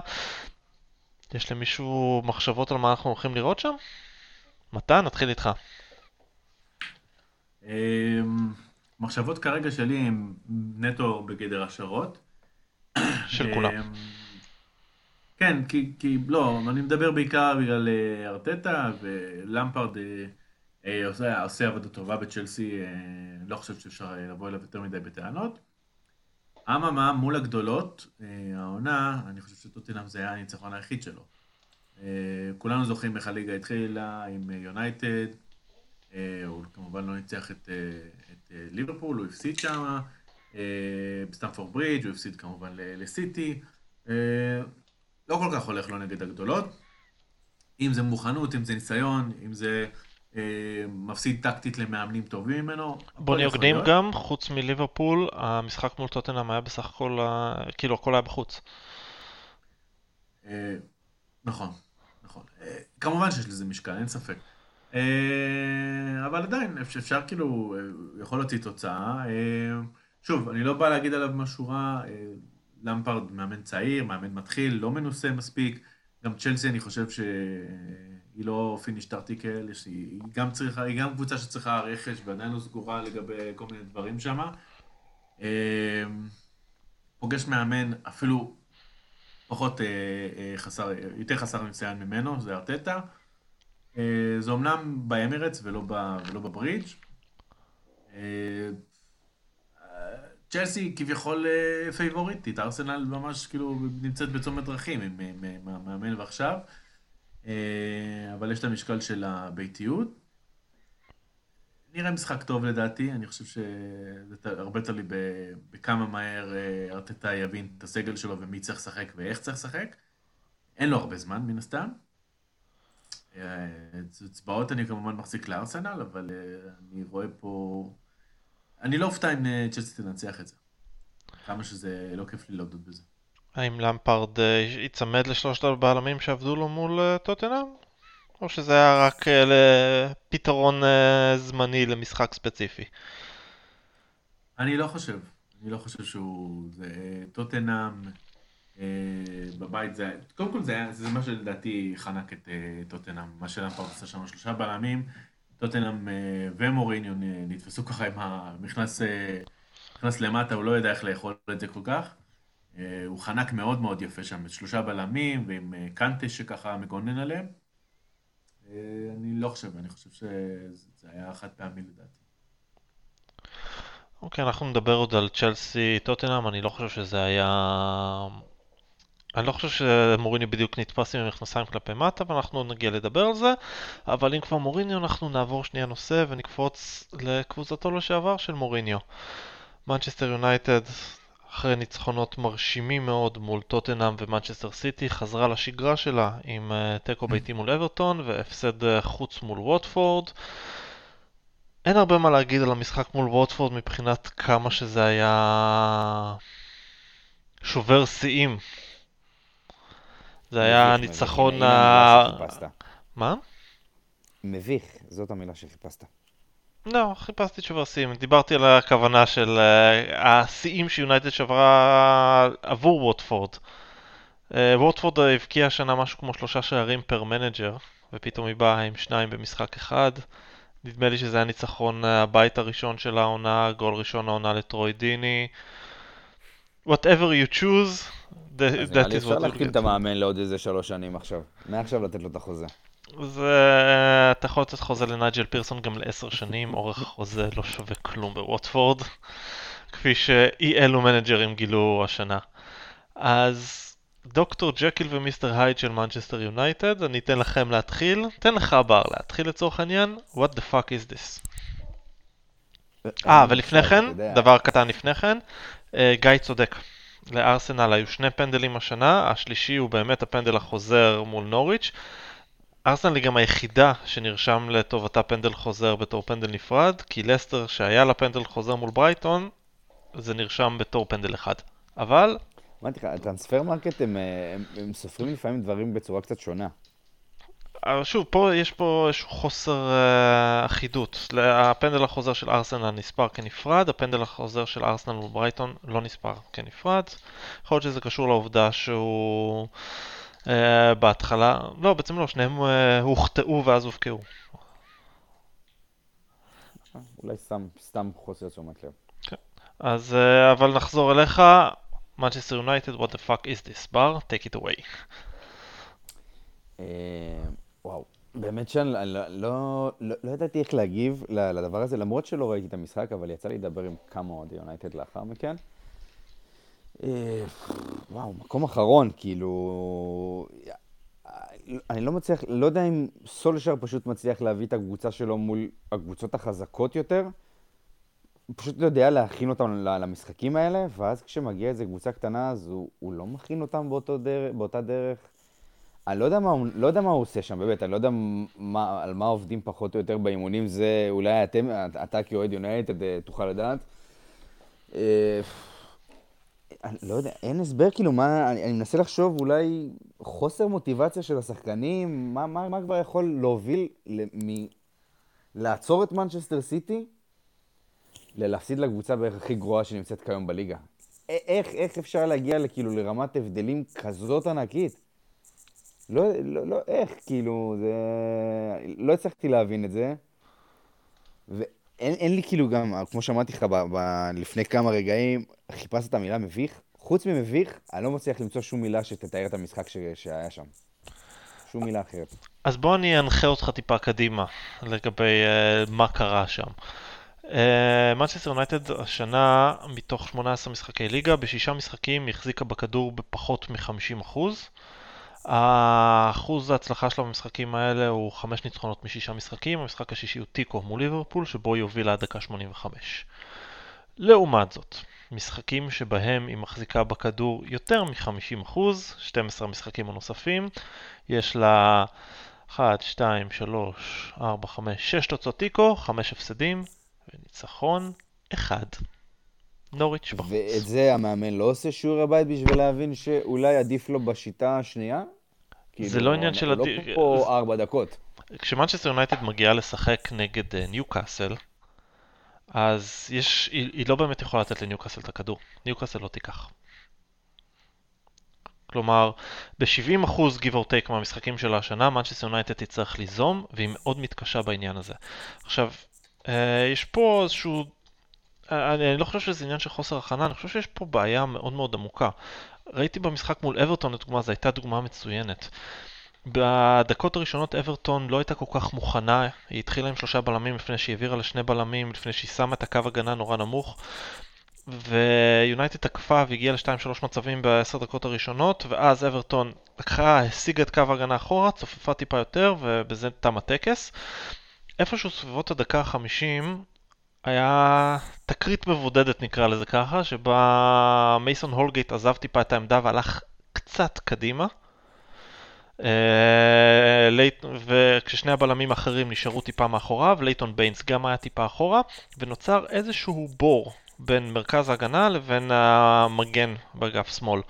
יש למישהו מחשבות על מה אנחנו הולכים לראות שם? מתן, נתחיל איתך. אמ, מחשבות כרגע שלי הם נטו בגדר השערות. של כולם. אמ, כן, כי, כי לא, אני מדבר בעיקר בגלל אה, ארטטה ולמפרד אה, אה, עושה, עושה עבודה טובה בצ'לסי, לא חושב שאפשר לבוא אליו יותר מדי בטענות. אממה, מול הגדולות, אה, העונה, אני חושב שטוטנאם זה היה הניצחון היחיד שלו. אה, כולנו זוכרים איך הליגה התחילה עם אה, יונייטד, הוא כמובן לא ניצח את, את ליברפול, הוא הפסיד שם בסטמפורד ברידג', הוא הפסיד כמובן לסיטי. לא כל כך הולך לו נגד הגדולות. אם זה מוכנות, אם זה ניסיון, אם זה מפסיד טקטית למאמנים טובים ממנו. בוא נהיה הוגנים להיות. גם, חוץ מליברפול, המשחק מול טוטנאם היה בסך הכל, כאילו הכל היה בחוץ. אה, נכון, נכון. אה, כמובן שיש לזה משקל, אין ספק. אה, אבל עדיין, אפשר, כאילו, יכול להוציא תוצאה. אה, שוב, אני לא בא להגיד עליו משהו רע, למפרד מאמן צעיר, מאמן מתחיל, לא מנוסה מספיק. גם צ'לסי, אני חושב שהיא לא פיניש ארטיקל, היא גם צריכה, היא גם קבוצה שצריכה רכש ועדיין לא סגורה לגבי כל מיני דברים שם. פוגש מאמן אפילו פחות אה, אה, חסר, יותר חסר ניסיון ממנו, זה ארטטה. אה, זה אומנם באמירטס ולא, בברידג'. אה, אה, צ'לסי כביכול אה, פייבוריטית, ארסנל ממש כאילו נמצאת בצומת דרכים עם המאמן ועכשיו. אה, אבל יש את המשקל של הביתיות. נראה משחק טוב לדעתי, אני חושב שזה הרבה תלוי בכמה מהר אה, ארטטה יבין את הסגל שלו ומי צריך לשחק ואיך צריך לשחק. אין לו הרבה זמן, מן הסתם. אה, אצבעות אני כמובן מחזיק לארסנל, אבל אני רואה פה... אני לא אופתע אם צ'לסי תנצח את זה. כמה שזה לא כיף לי להודות בזה. האם למפרד אה, ייצמד לשלושת הבעלמים שעבדו לו מול אה, טוטנאם? או שזה היה רק אה, לפתרון אה, זמני למשחק ספציפי? אני לא חושב, אני לא חושב שהוא... זה טוטנאם בבית זה... קודם כל זה, היה, זה מה שלדעתי חנק את טוטנאם, מה שלמפרד עשה שם, שלושה בלמים, טוטנאם ומוריניו נ- נתפסו ככה עם המכנס נכנס למטה, הוא לא יודע איך לאכול את זה כל כך. אה, הוא חנק מאוד מאוד יפה שם, שלושה בלמים ועם אה, קנטה שככה מגונן עליהם. אה, אני לא חושב, אני חושב שזה היה חד פעמי לדעתי. אוקיי, אנחנו נדבר עוד על צ'לסי טוטנאם, אני לא חושב שזה היה אני לא חושב שמוריניו בדיוק נתפס עם המכנסיים כלפי מטה, ואנחנו עוד נגיע לדבר על זה, אבל אם כבר מוריניו, אנחנו נעבור שנייה נושא ונקפוץ לקבוצתו לשעבר של מוריניו. מנצ'סטר יונייטד, אחרי ניצחונות מרשימים מאוד מול טוטנאם ומנצ'סטר סיטי, חזרה לשגרה שלה עם אה, תיקו ביתי מול אברטון והפסד אה, חוץ מול ווטפורד. אין הרבה מה להגיד על המשחק מול ווטפורד מבחינת כמה שזה היה שובר שיאים. זה היה ניצחון ה... שחיפשת. מה? מביך, זאת המילה שחיפשת. לא, חיפשתי שובר שיאים. דיברתי על הכוונה של אה, השיאים שיונייטד שברה עבור ווטפורד. אה, ווטפורד הבקיעה השנה משהו כמו שלושה שערים פר מנג'ר, ופתאום היא באה עם שניים במשחק אחד. נדמה לי שזה היה ניצחון אה, הבית הראשון של העונה, גול ראשון העונה לטרוי דיני. whatever you choose, that, אז נראה that לי is אפשר what להחתים את get. המאמן לעוד איזה שלוש שנים עכשיו. מעכשיו לתת לו את החוזה. זה... אתה יכול לתת חוזה לנייג'ל פירסון גם לעשר שנים, אורך החוזה לא שווה כלום בווטפורד, כפי שאי אלו מנג'רים גילו השנה. אז דוקטור ג'קיל ומיסטר הייד של מנצ'סטר יונייטד, אני אתן לכם להתחיל, תן לך בר להתחיל לצורך העניין, what the fuck is this. אה, ולפני כן. דבר קטן לפני כן, אה, גיא צודק. לארסנל היו שני פנדלים השנה, השלישי הוא באמת הפנדל החוזר מול נוריץ'. ארסנל היא גם היחידה שנרשם לטובתה פנדל חוזר בתור פנדל נפרד, כי לסטר שהיה לה פנדל חוזר מול ברייטון, זה נרשם בתור פנדל אחד. אבל, אמרתי לך, ה Transfermarkt הם, אה, הם, הם סופרים לפעמים דברים בצורה קצת שונה. שוב, פה יש פה איזשהו חוסר אה, אחידות. הפנדל החוזר של ארסנל נספר כנפרד, הפנדל החוזר של ארסנל וברייטון לא נספר כנפרד. יכול להיות שזה קשור לעובדה שהוא בהתחלה, לא, בעצם לא, שניהם אה, הוחטאו ואז הובקעו. אה, אולי סתם, סתם חוסר תשומת לב. אז, uh, אבל נחזור אליך. Manchester United, what the fuck is this bar? take it away. אה, וואו, באמת שאני לא, לא, לא, לא ידעתי איך להגיב לדבר הזה, למרות שלא ראיתי את המשחק, אבל יצא לי לדבר עם כמה אוהדי יונייטד לאחר מכן. אה, וואו, מקום אחרון, כאילו... אני לא מצליח, לא יודע אם סולשר פשוט מצליח להביא את הקבוצה שלו מול הקבוצות החזקות יותר. הוא פשוט לא יודע להכין אותם למשחקים האלה, ואז כשמגיע איזה קבוצה קטנה, אז הוא, הוא לא מכין אותם דרך, באותה דרך. אני לא יודע, מה, לא יודע מה הוא עושה שם, באמת, אני לא יודע מה, על מה עובדים פחות או יותר באימונים, זה אולי אתם, אתה כאוהד יונייטד אה, תוכל לדעת. אני לא יודע, אין הסבר, כאילו, מה, אני, אני מנסה לחשוב, אולי חוסר מוטיבציה של השחקנים, מה, מה, מה כבר יכול להוביל ל, מ, לעצור את מנצ'סטר סיטי ללהפסיד לקבוצה בערך הכי גרועה שנמצאת כיום בליגה. איך, איך אפשר להגיע לכאילו לרמת הבדלים כזאת ענקית? לא, לא, לא, איך, כאילו, זה... לא הצלחתי להבין את זה. ואין אין לי כאילו גם, כמו שאמרתי לך לפני כמה רגעים, חיפשת את המילה מביך. חוץ ממביך, אני לא מצליח למצוא שום מילה שתתאר את המשחק ש, שהיה שם. שום מילה אחרת. אז בוא אני אנחה אותך טיפה קדימה לגבי uh, מה קרה שם. מנצ'סטר uh, יונייטד השנה מתוך 18 משחקי ליגה, בשישה משחקים החזיקה בכדור בפחות מ-50%. האחוז ההצלחה שלה במשחקים האלה הוא 5 ניצחונות משישה משחקים, המשחק השישי הוא תיקו מול ליברפול, שבו היא הובילה עד דקה 85. לעומת זאת, משחקים שבהם היא מחזיקה בכדור יותר מ-50%, 12 המשחקים הנוספים, יש לה 1, 2, 3, 4, 5, 6 תוצאות תיקו, 5 הפסדים וניצחון 1. נוריץ' בחוץ. ואת זה המאמן לא עושה שיעורי בית בשביל להבין שאולי עדיף לו בשיטה השנייה? זה לא עניין של לא פה ארבע דקות. כשמנצ'סטר יונייטד מגיעה לשחק נגד אה, ניוקאסל, אז יש, היא, היא לא באמת יכולה לתת לניוקאסל את הכדור. ניוקאסל לא תיקח. כלומר, ב-70% give or take מהמשחקים שלה השנה, מנצ'סטר יונייטד תצטרך ליזום, והיא מאוד מתקשה בעניין הזה. עכשיו, אה, יש פה איזשהו... אה, אני, אני לא חושב שזה עניין של חוסר הכנה, אני חושב שיש פה בעיה מאוד מאוד עמוקה. ראיתי במשחק מול אברטון, לדוגמה, זו הייתה דוגמה מצוינת. בדקות הראשונות אברטון לא הייתה כל כך מוכנה, היא התחילה עם שלושה בלמים לפני שהיא העבירה לשני בלמים, לפני שהיא שמה את הקו הגנה נורא נמוך. ויונייטד תקפה והגיעה ל-2-3 מצבים בעשר דקות הראשונות, ואז אברטון לקחה, הסיגה את קו ההגנה אחורה, צופפה טיפה יותר, ובזה תם הטקס. איפשהו סביבות הדקה ה-50 היה תקרית מבודדת נקרא לזה ככה, שבה מייסון הולגייט עזב טיפה את העמדה והלך קצת קדימה. אה, וכששני הבלמים האחרים נשארו טיפה מאחוריו, לייטון ביינס גם היה טיפה אחורה, ונוצר איזשהו בור בין מרכז ההגנה לבין המגן באגף שמאל.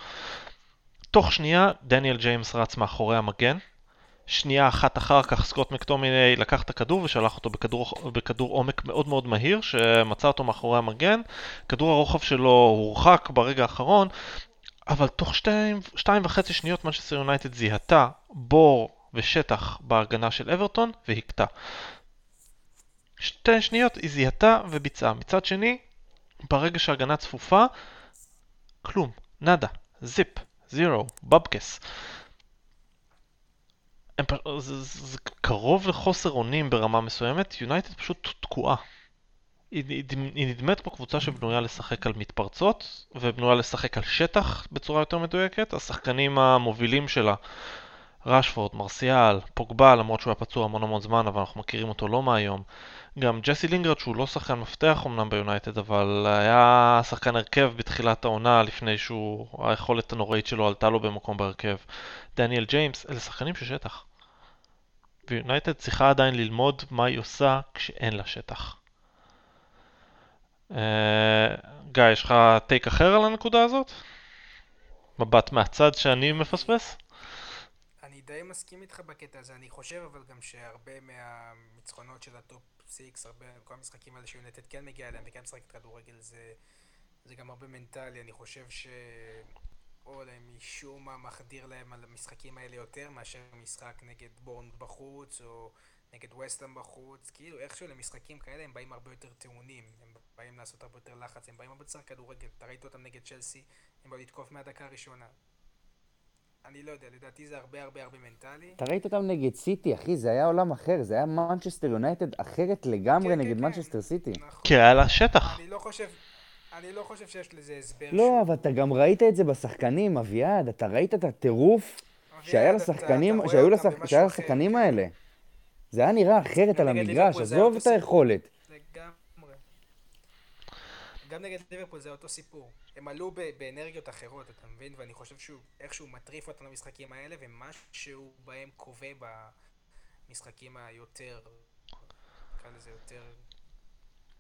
תוך שנייה דניאל ג'יימס רץ מאחורי המגן. שנייה אחת אחר כך סקוט מקטומיני לקח את הכדור ושלח אותו בכדור, בכדור עומק מאוד מאוד מהיר שמצא אותו מאחורי המגן. כדור הרוחב שלו הורחק ברגע האחרון, אבל תוך שתיים, שתיים וחצי שניות מנצ'סטר יונייטד זיהתה בור ושטח בהגנה של אברטון והכתה. שתי שניות היא זיהתה וביצעה. מצד שני, ברגע שההגנה צפופה, כלום, נאדה, זיפ, זירו, בבקס. הם. זה, זה, זה קרוב לחוסר אונים ברמה מסוימת, יונייטד פשוט תקועה. היא, היא, נדמת כמו קבוצה שבנויה לשחק על מתפרצות, ובנויה לשחק על שטח בצורה יותר מדויקת. השחקנים המובילים שלה, רשפורד, מרסיאל, פוגבה, למרות שהוא היה פצוע המון המון זמן, אבל אנחנו מכירים אותו לא מהיום. גם ג'סי לינגרד, שהוא לא שחקן מפתח אמנם ביונייטד, אבל היה שחקן הרכב בתחילת העונה, לפני שהוא, היכולת הנוראית שלו עלתה לו במקום בהרכב. דניאל ג'יימס, אלה שחקנים של שטח. ויונייטד צריכה עדיין ללמוד מה היא עושה כשאין לה שטח. אה, גיא, יש לך take אחר על הנקודה הזאת? מבט מהצד שאני מפספס? די מסכים איתך בקטע הזה, אני חושב אבל גם שהרבה מהניצחונות של ה top 6, הרבה, כל המשחקים האלה שיונייטד כן מגיע אליהם וכן משחקת כדורגל זה, זה גם הרבה מנטלי, אני חושב ש... אולי משום מה מחדיר להם על המשחקים האלה יותר מאשר משחק נגד בורנמות' בחוץ או נגד וסטהאם בחוץ, כאילו איכשהו למשחקים כאלה הם באים הרבה יותר טעונים, הם באים לעשות הרבה יותר לחץ, הם באים הרבה יותר כדורגל, אתה ראית אותם נגד צ'לסי, הם באו לתקוף מהדקה הראשונה. אני לא יודע, לדעתי זה הרבה הרבה הרבה מנטלי. אתה ראית אותם נגד סיטי, אחי, זה היה עולם אחר, זה היה מנצ'סטר יונייטד אחרת לגמרי כן, נגד כן, מנצ'סטר כן. סיטי. נכון. כי היה לה שטח. אני לא חושב, אני לא חושב שיש לזה הסבר לא, אבל אתה גם ראית את זה בשחקנים, אביעד, אתה ראית את הטירוף שהיה לשחקנים, שהיו לשחקנים כן. האלה. זה היה נראה אחרת על המגרש, עזוב את היכולת. גם נגד ליברפול זה אותו סיפור. הם עלו באנרגיות אחרות, אתה מבין? ואני חושב שהוא איכשהו מטריף אותם למשחקים האלה, ומשהו בהם קובע במשחקים היותר, נקרא לזה יותר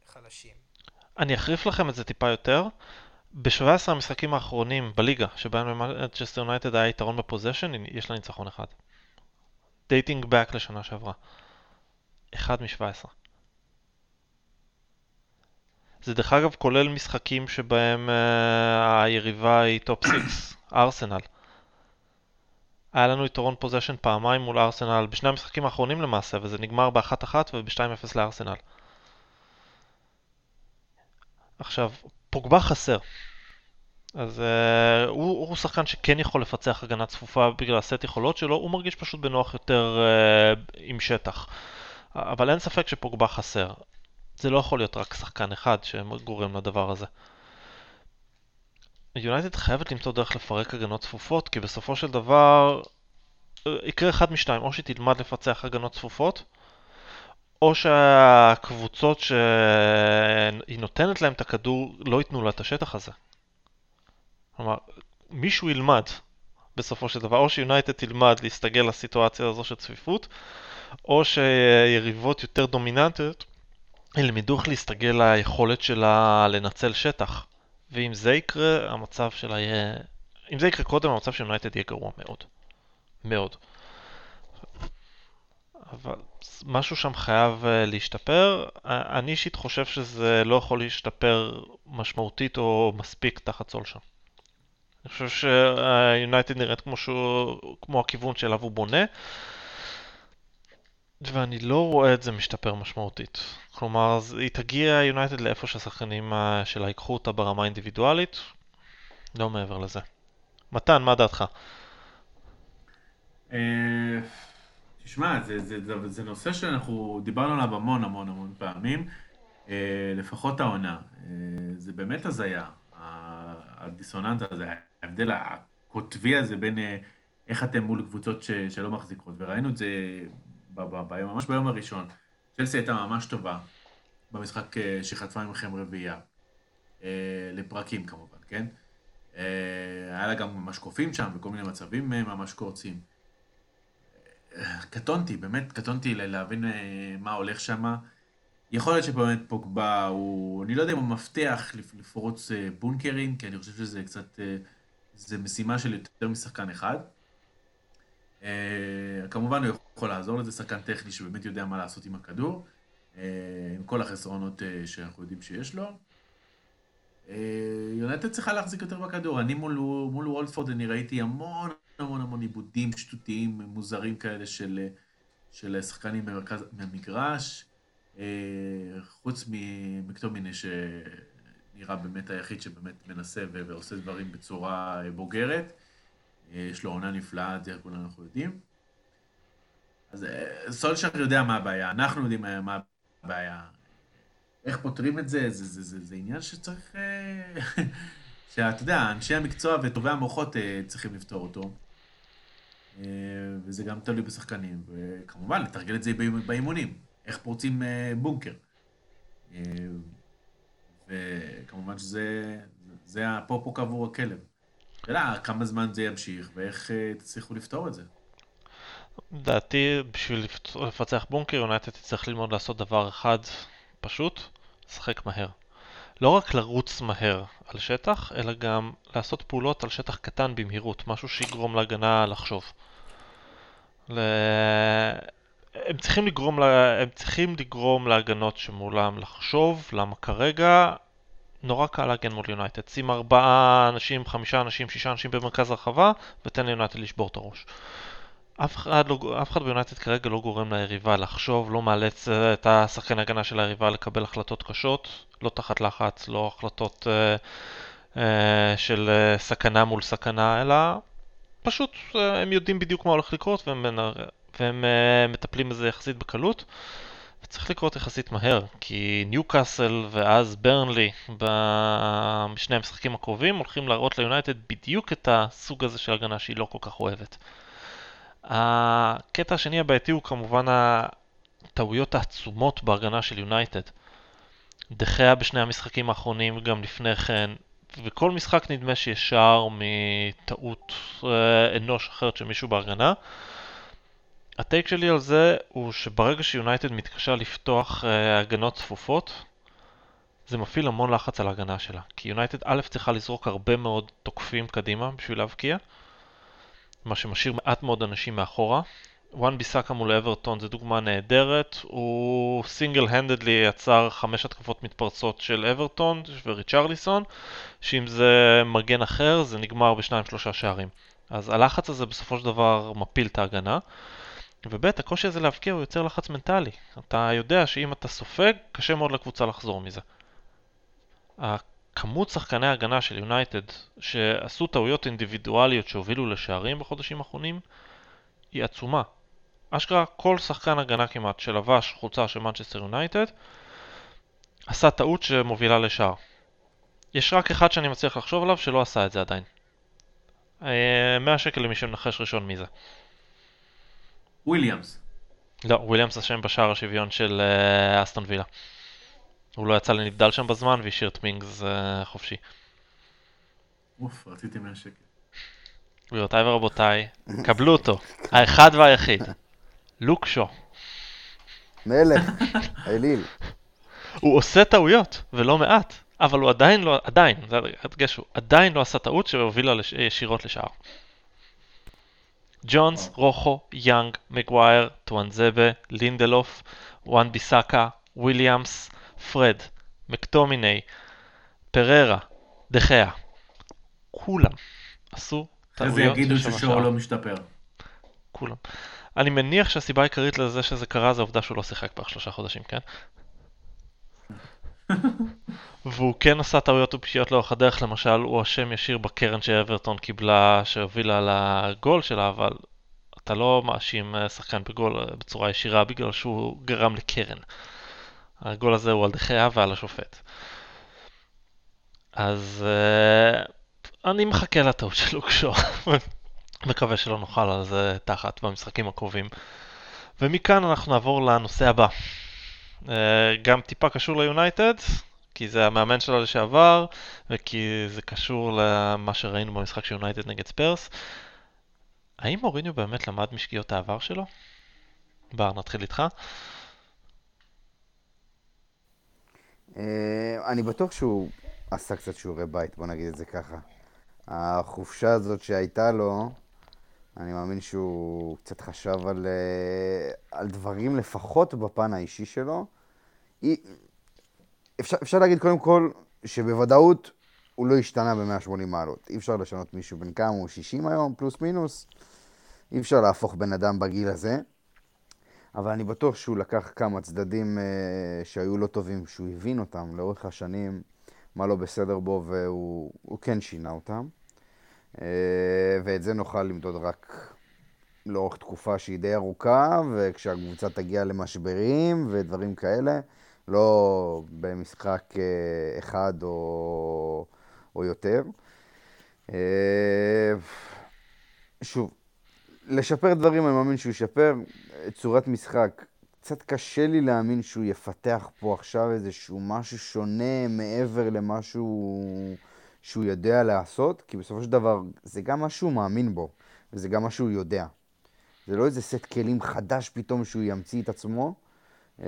חלשים. אני אחריף לכם את זה טיפה יותר. ב-17 המשחקים האחרונים בליגה, שבהם למנצ'סטר יונייטד היה יתרון ב possession, יש לה ניצחון אחד. dating back לשנה שעברה. אחד מ-17. זה דרך אגב כולל משחקים שבהם אה, היריבה היא top 6, ארסנל. היה לנו יתרון possession פעמיים מול ארסנל, בשני המשחקים האחרונים למעשה, וזה נגמר ב-1-1 וב-2-0 לארסנל. עכשיו, פוגבה חסר. אז אה, הוא, הוא שחקן שכן יכול לפצח הגנה צפופה בגלל הסט יכולות שלו, הוא מרגיש פשוט בנוח יותר אה, עם שטח. אבל אין ספק שפוגבה חסר. זה לא יכול להיות רק שחקן אחד שגורם לדבר הזה. יונייטד חייבת למצוא דרך לפרק הגנות צפופות, כי בסופו של דבר אה, יקרה אחד משתיים, או שהיא תלמד לפצח הגנות צפופות, או שהקבוצות שהיא נותנת להם את הכדור לא ייתנו לה את השטח הזה. כלומר, מישהו ילמד בסופו של דבר, או שיונייטד תלמד להסתגל לסיטואציה הזו של צפיפות, או שיריבות יותר דומיננטיות ילמדו איך להסתגל ליכולת שלה לנצל שטח. ואם זה יקרה, המצב שלה יהיה... אם זה יקרה קודם, המצב של יונייטד יהיה גרוע מאוד. מאוד. אבל משהו שם חייב אה, להשתפר. אני אישית חושב שזה לא יכול להשתפר משמעותית או מספיק תחת סולשה. אני חושב שיונייטד נראית כמו, שהוא, כמו הכיוון שאליו הוא בונה, ואני לא רואה את זה משתפר משמעותית. כלומר, היא תגיע יונייטד לאיפה שהשחקנים אה, שלה ייקחו אותה ברמה אינדיבידואלית, לא מעבר לזה. מתן, מה דעתך? אה, תשמע, זה, זה, זה, זה נושא שאנחנו דיברנו עליו המון המון המון פעמים. אה, לפחות העונה. זה באמת הזיה, ה- הדיסוננס הזה, ההבדל הקוטבי הזה בין איך אתם מול קבוצות ש, שלא מחזיקות, וראינו את זה ממש ביום הראשון. צ'לסי הייתה ממש טובה במשחק אה, שחטפה ממכם רביעייה, אה, לפרקים כמובן, כן? אה, היה לה גם ממש קופים שם, וכל מיני מצבים ממש קורצים. קטונתי, באמת קטונתי להבין מה הולך שם. יכול להיות שבאמת פוגבה הוא, אני לא יודע אם הוא לפ- לפרוץ בונקרים, כי אני חושב שזה קצת, זה משימה של יותר משחקן אחד. אה, כמובן הוא יכול לעזור לזה, שחקן טכני שבאמת יודע מה לעשות עם הכדור, אה, עם כל החסרונות אה, שאנחנו יודעים שיש לו. יונתן צריכה להחזיק יותר בכדור. אני מול, מול וולפורד אני ראיתי המון המון המון עיבודים שטותיים מוזרים כאלה של, של שחקנים במרכז, מהמגרש. חוץ ממקטומיני שנראה באמת היחיד שבאמת מנסה ועושה דברים בצורה בוגרת. אה, יש לו עונה נפלאה, את זה כולנו אנחנו יודעים. אז אה, סולשר יודע מה הבעיה, אנחנו יודעים מה- מה הבעיה. איך פותרים את זה? זה, זה, זה, זה עניין שצריך... אה, [laughs] שאתה יודע, אנשי המקצוע וטובי המוחות אה, צריכים לפתור אותו. אה, וזה גם תלוי בשחקנים. וכמובן, לתרגל את זה באימ- באימונים. איך פורצים אה, בונקר. אה, וכמובן שזה... זה ה- פה פה קבור הכלב. יודע כמה זמן זה ימשיך ואיך אה, תצליחו לפתור את זה. לדעתי, בשביל לפצח בונקר, יונייטד תצטרך ללמוד לעשות דבר אחד פשוט, לשחק מהר. לא רק לרוץ מהר על שטח, אלא גם לעשות פעולות על שטח קטן במהירות, משהו שיגרום להגנה לחשוב. ל... הם צריכים לגרום, לה... הם צריכים לגרום להגנות שמולם לחשוב, למה כרגע נורא קל להגן מול יונייטד. שים ארבעה אנשים, חמישה אנשים, שישה אנשים במרכז הרחבה, ותן ליונייטד לשבור את הראש. אף אחד, לא, אף אחד ביונייטד כרגע לא גורם ליריבה לחשוב, לא מאלץ אה, את השחקן ההגנה של היריבה לקבל החלטות קשות, לא תחת לחץ, לא החלטות אה, אה, של אה, סכנה מול סכנה, אלא פשוט אה, הם יודעים בדיוק מה הולך לקרות והם. והם אה, מטפלים בזה יחסית בקלות. וצריך לקרות יחסית מהר, כי ניוקאסל ואז ברנלי בשני המשחקים הקרובים הולכים להראות ליונייטד בדיוק את הסוג הזה של הגנה שהיא לא כל כך אוהבת. הקטע השני הבעייתי הוא כמובן הטעויות העצומות בהגנה של יונייטד. דחיה בשני המשחקים האחרונים, גם לפני כן, וכל משחק נדמה שיש שער מטעות אה, אנוש אחרת של מישהו בהגנה. הטייק שלי על זה הוא שברגע שיונייטד מתקשה לפתוח אה, הגנות צפופות, זה מפעיל המון לחץ על ההגנה שלה. כי יונייטד א' צריכה לזרוק הרבה מאוד תוקפים קדימה בשביל להבקיע, מה שמשאיר מעט מאוד אנשים מאחורה. וואן ביסאקה מול אברטון זה דוגמה נהדרת, הוא סינגל הנדדלי יצר חמש התקפות מתפרצות של אברטון וריצ'רליסון, שאם זה מגן אחר זה נגמר בשניים שלושה שערים. אז הלחץ הזה בסופו של דבר מפיל את ההגנה. וב' הקושי הזה להבקיע הוא יוצר לחץ מנטלי. אתה יודע שאם אתה סופג, קשה מאוד לקבוצה לחזור מזה. הכמות שחקני ההגנה של יונייטד שעשו טעויות אינדיבידואליות שהובילו לשערים בחודשים האחרונים היא עצומה. אשכרה כל שחקן הגנה כמעט שלבש חולצה של מנצ'סטר יונייטד עשה טעות שמובילה לשער. יש רק אחד שאני מצליח לחשוב עליו שלא עשה את זה עדיין. 100 שקל למי שמנחש ראשון מי זה. וויליאמס. לא, וויליאמס אשם בשער השוויון של אה, אסטון וילה. הוא לא יצא לנבדל שם בזמן והשאיר את מינגס אה, חופשי. אוף, רציתי 100 שקל. גבירותיי ורבותיי, קבלו אותו, האחד והיחיד, לוק שו. מלך, האליל. הוא עושה טעויות, ולא מעט, אבל הוא עדיין לא, עדיין, זה הדגש הוא, עדיין לא עשה טעות שהובילה לש... ישירות לשער. ג'ונס, רוחו, יאנג, מגווייר, טואנזבה, לינדלוף, וואן ביסאקה, וויליאמס, פרד, מקטומיני, פריירה, דה חאה. כולם עשו טעויות יגידו של ששואו. לא משתפר. כולם. אני מניח שהסיבה העיקרית לזה שזה קרה זה העובדה שהוא לא שיחק בערך שלושה חודשים, כן? [laughs] והוא כן עשה טעויות ופשיעות לאורך הדרך, למשל הוא אשם ישיר בקרן שאברטון קיבלה, שהובילה לגול שלה, אבל אתה לא מאשים אה, שחקן בגול אה, בצורה ישירה בגלל שהוא גרם לקרן. הגול הזה הוא על דחיה ועל השופט. אז uh, אני מחכה לטעות של לוקשו. [laughs] מקווה שלא נאכל על זה תחת במשחקים הקרובים. ומכאן אנחנו נעבור לנושא הבא. Uh, גם טיפה קשור ליונייטד, כי זה המאמן שלה לשעבר, וכי זה קשור למה שראינו במשחק של יונייטד נגד ספרס. האם מוריניו באמת למד משקיעות העבר שלו? בר, נתחיל איתך. אה, אני בטוח שהוא עשה קצת שיעורי בית, בוא נגיד את זה ככה. החופשה הזאת שהייתה לו, אני מאמין שהוא קצת חשב על, אה, על דברים לפחות בפן האישי שלו. אפשר, אפשר להגיד קודם כל שבוודאות הוא לא השתנה ב-180 מעלות. אי אפשר לשנות מישהו בן כמה הוא 60 היום, פלוס מינוס. אי אפשר להפוך בן אדם בגיל הזה. אבל אני בטוח שהוא לקח כמה צדדים uh, שהיו לא טובים, שהוא הבין אותם לאורך השנים, מה לא בסדר בו, והוא כן שינה אותם. Uh, ואת זה נוכל למדוד רק לאורך תקופה שהיא די ארוכה, וכשהקבוצה תגיע למשברים ודברים כאלה, לא במשחק uh, אחד או, או יותר. Uh, שוב, לשפר דברים, אני מאמין שהוא ישפר. צורת משחק, קצת קשה לי להאמין שהוא יפתח פה עכשיו איזשהו משהו שונה מעבר למשהו שהוא יודע לעשות, כי בסופו של דבר זה גם מה שהוא מאמין בו, וזה גם מה שהוא יודע. זה לא איזה סט כלים חדש פתאום שהוא ימציא את עצמו. אה,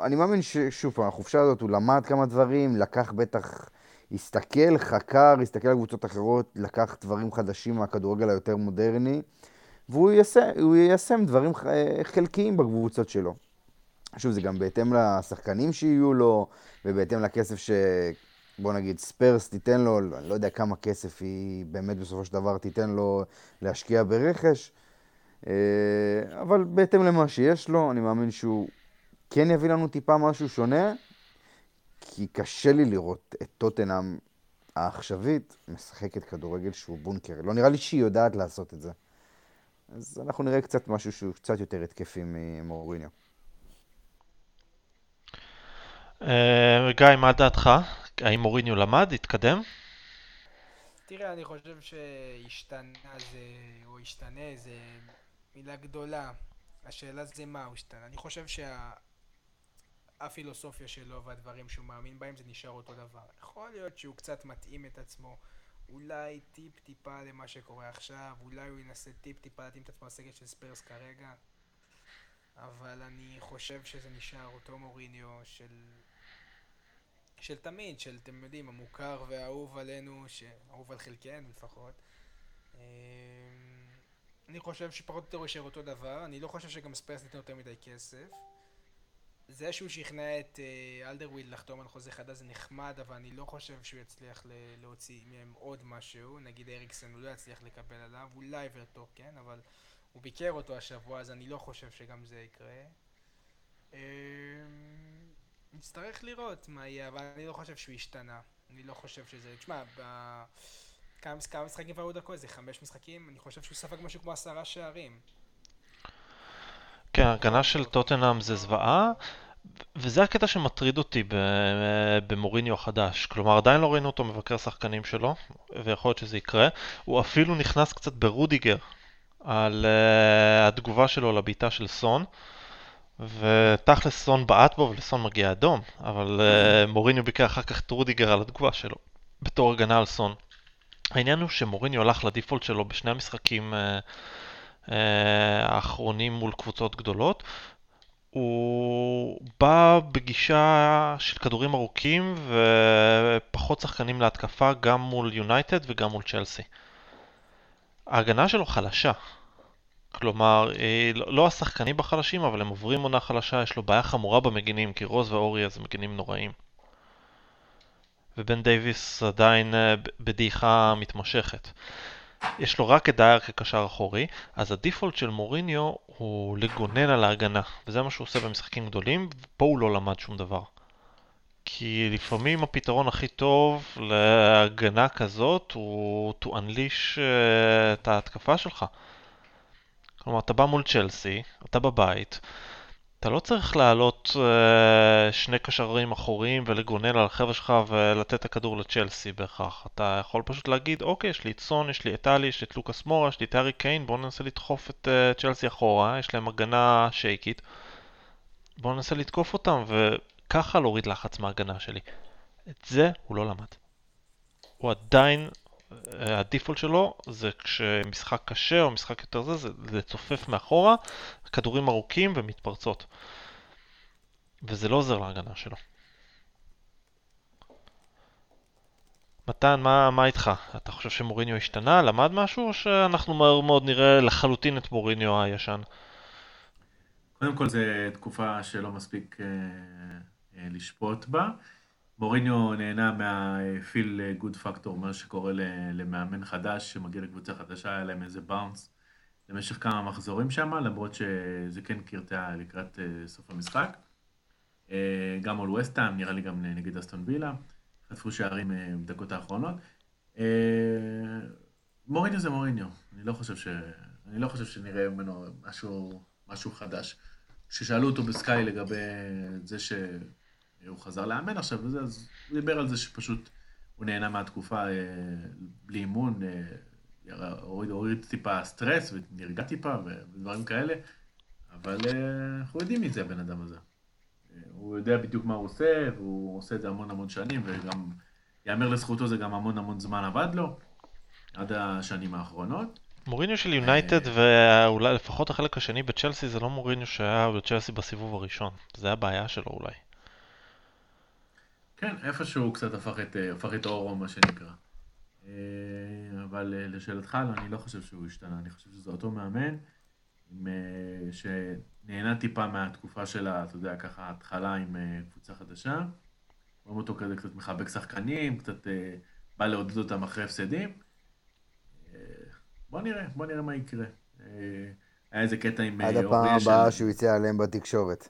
אני מאמין ששוב, החופשה הזאת, הוא למד כמה דברים, לקח בטח, הסתכל, חקר, הסתכל על קבוצות אחרות, לקח דברים חדשים מהכדורגל היותר מודרני. והוא יישם, יישם דברים חלקיים בקבוצות שלו. שוב, זה גם בהתאם לשחקנים שיהיו לו, ובהתאם לכסף ש... בוא נגיד, ספרס תיתן לו, אני לא יודע כמה כסף היא באמת בסופו של דבר תיתן לו להשקיע ברכש, אה, אבל בהתאם למה שיש לו, אני מאמין שהוא כן יביא לנו טיפה משהו שונה, כי קשה לי לראות את טוטנאם העכשווית משחקת כדורגל שהוא בונקר. לא נראה לי שהיא יודעת לעשות את זה. אז אנחנו נראה קצת משהו שהוא קצת יותר התקפי ממוריניו. אה, גיא, מה דעתך? האם מוריניו למד? התקדם? תראה, אני חושב שהשתנה זה, או השתנה זה מילה גדולה. השאלה זה מה הוא השתנה. אני חושב שהפילוסופיה שלו והדברים שהוא מאמין בהם זה נשאר אותו דבר. יכול להיות שהוא קצת מתאים את עצמו אולי טיפ טיפה למה שקורה עכשיו, אולי הוא ינסה טיפ טיפה להתאים את עצמו לסגל של ספרס כרגע, אבל אני חושב שזה נשאר אותו מוריניו של... של תמיד, של אתם יודעים, המוכר והאהוב עלינו, אהוב על חלקנו לפחות. אמ, אני חושב שפחות או יותר יישאר אותו דבר, אני לא חושב שגם ספרס ניתן יותר מדי כסף. זה שהוא שכנע את אה, אלדרוויל לחתום על חוזה חדש זה נחמד, אבל אני לא חושב שהוא יצליח להוציא מהם עוד משהו. נגיד אריקסן הוא לא יצליח לקבל עליו, אולי ורטוק כן, אבל הוא ביקר אותו השבוע, אז אני לא חושב שגם זה יקרה. נצטרך לראות מה יהיה, אבל אני לא חושב שהוא השתנה. אני לא חושב שזה... תשמע, ב... כמה, כמה משחקים כבר היו דקות? זה חמש משחקים? אני חושב שהוא ספג משהו כמו עשרה שערים. כן, ההגנה של טוטנאם זה זוועה, וזה הקטע שמטריד אותי במוריניו החדש. כלומר, עדיין לא ראינו אותו מבקר שחקנים שלו, ויכול להיות שזה יקרה. הוא אפילו נכנס קצת ברודיגר על uh, התגובה שלו לבעיטה של סון, ותכלס סון בעט בו ולסון מגיע אדום, אבל uh, מוריניו ביקר אחר כך את רודיגר על התגובה שלו, בתור הגנה על סון. העניין הוא שמוריניו הלך לדיפולט שלו בשני המשחקים uh, אה, האחרונים מול קבוצות גדולות. הוא בא בגישה של כדורים ארוכים ופחות שחקנים להתקפה גם מול יונייטד וגם מול צ'לסי. ההגנה שלו חלשה. כלומר, אה, לא, לא השחקנים בחלשים, אבל הם עוברים עונה חלשה, יש לו בעיה חמורה במגינים, כי רוז ואורי זה מגינים נוראים. ובן דייוויס עדיין אה, בדעיכה מתמשכת. יש לו רק את דייר כקשר אחורי, אז הדיפולט של מוריניו הוא לגונן על ההגנה, וזה מה שהוא עושה במשחקים גדולים, ופה הוא לא למד שום דבר. כי לפעמים הפתרון הכי טוב להגנה כזאת הוא to unleash uh, את ההתקפה שלך. כלומר, אתה בא מול צ'לסי, אתה בבית, אתה לא צריך להעלות אה, שני קשרים אחוריים ולגונן על החבר'ה שלך ולתת את הכדור לצ'לסי בהכרח. אתה יכול פשוט להגיד, אוקיי, יש לי את סון, יש לי את טלי, יש לי את לוקאס מורה, יש לי את הארי קיין, בואו ננסה לדחוף את אה, צ'לסי אחורה, יש להם הגנה שייקית. בואו ננסה לתקוף אותם וככה להוריד לחץ מההגנה שלי. את זה הוא לא למד. הוא עדיין, הדיפולט שלו זה כשמשחק קשה או משחק יותר זה, זה לצופף מאחורה, כדורים ארוכים ומתפרצות. וזה לא עוזר להגנה שלו. מתן, מה, מה איתך? אתה חושב שמוריניו השתנה, למד משהו, או שאנחנו מהר מאוד נראה לחלוטין את מוריניו הישן? קודם כל, זו תקופה שלא מספיק אה, אה, לשפוט בה. מוריניו נהנה מהפיל גוד פקטור, מה שקורה למאמן חדש שמגיע לקבוצה חדשה, היה להם איזה באונס למשך כמה מחזורים שם, למרות שזה כן קרטע לקראת אה, סוף המשחק. אה, גם מול וסטהאם, נראה לי גם נגד אסטון וילה, חטפו שערים אה, בדקות האחרונות. מוריניו זה מוריניו, אני לא חושב, ש... אני לא חושב שנראה ממנו משהו, משהו חדש. כששאלו אותו בסקאי לגבי זה ש... הוא חזר לאמן עכשיו וזה, אז הוא דיבר על זה שפשוט הוא נהנה מהתקופה אה, בלי אימון, אה, הוריד, הוריד טיפה סטרס ונרגע טיפה ודברים כאלה, אבל אה, אנחנו יודעים מי זה הבן אדם הזה. הוא יודע בדיוק מה הוא עושה, והוא עושה את זה המון המון שנים, וגם, יאמר לזכותו, זה גם המון המון זמן עבד לו, עד השנים האחרונות. מוריניו של יונייטד ואולי לפחות החלק השני בצ'לסי זה לא מוריניו שהיה בצ'לסי בסיבוב הראשון, זה הבעיה שלו אולי. כן, איפשהו קצת הפך את, אה, הפך את אורו, מה שנקרא. אה, אבל אה, לשאלתך, לא, אני לא חושב שהוא השתנה, אני חושב שזה אותו מאמן, עם, שנהנה טיפה מהתקופה שלה, אתה יודע, ככה התחלה עם קבוצה חדשה. רואים אותו כזה קצת מחבק שחקנים, קצת בא לעודד אותם אחרי הפסדים. בוא נראה, בוא נראה מה יקרה. היה איזה קטע עם... עד הפעם הבאה שהוא יצא עליהם בתקשורת.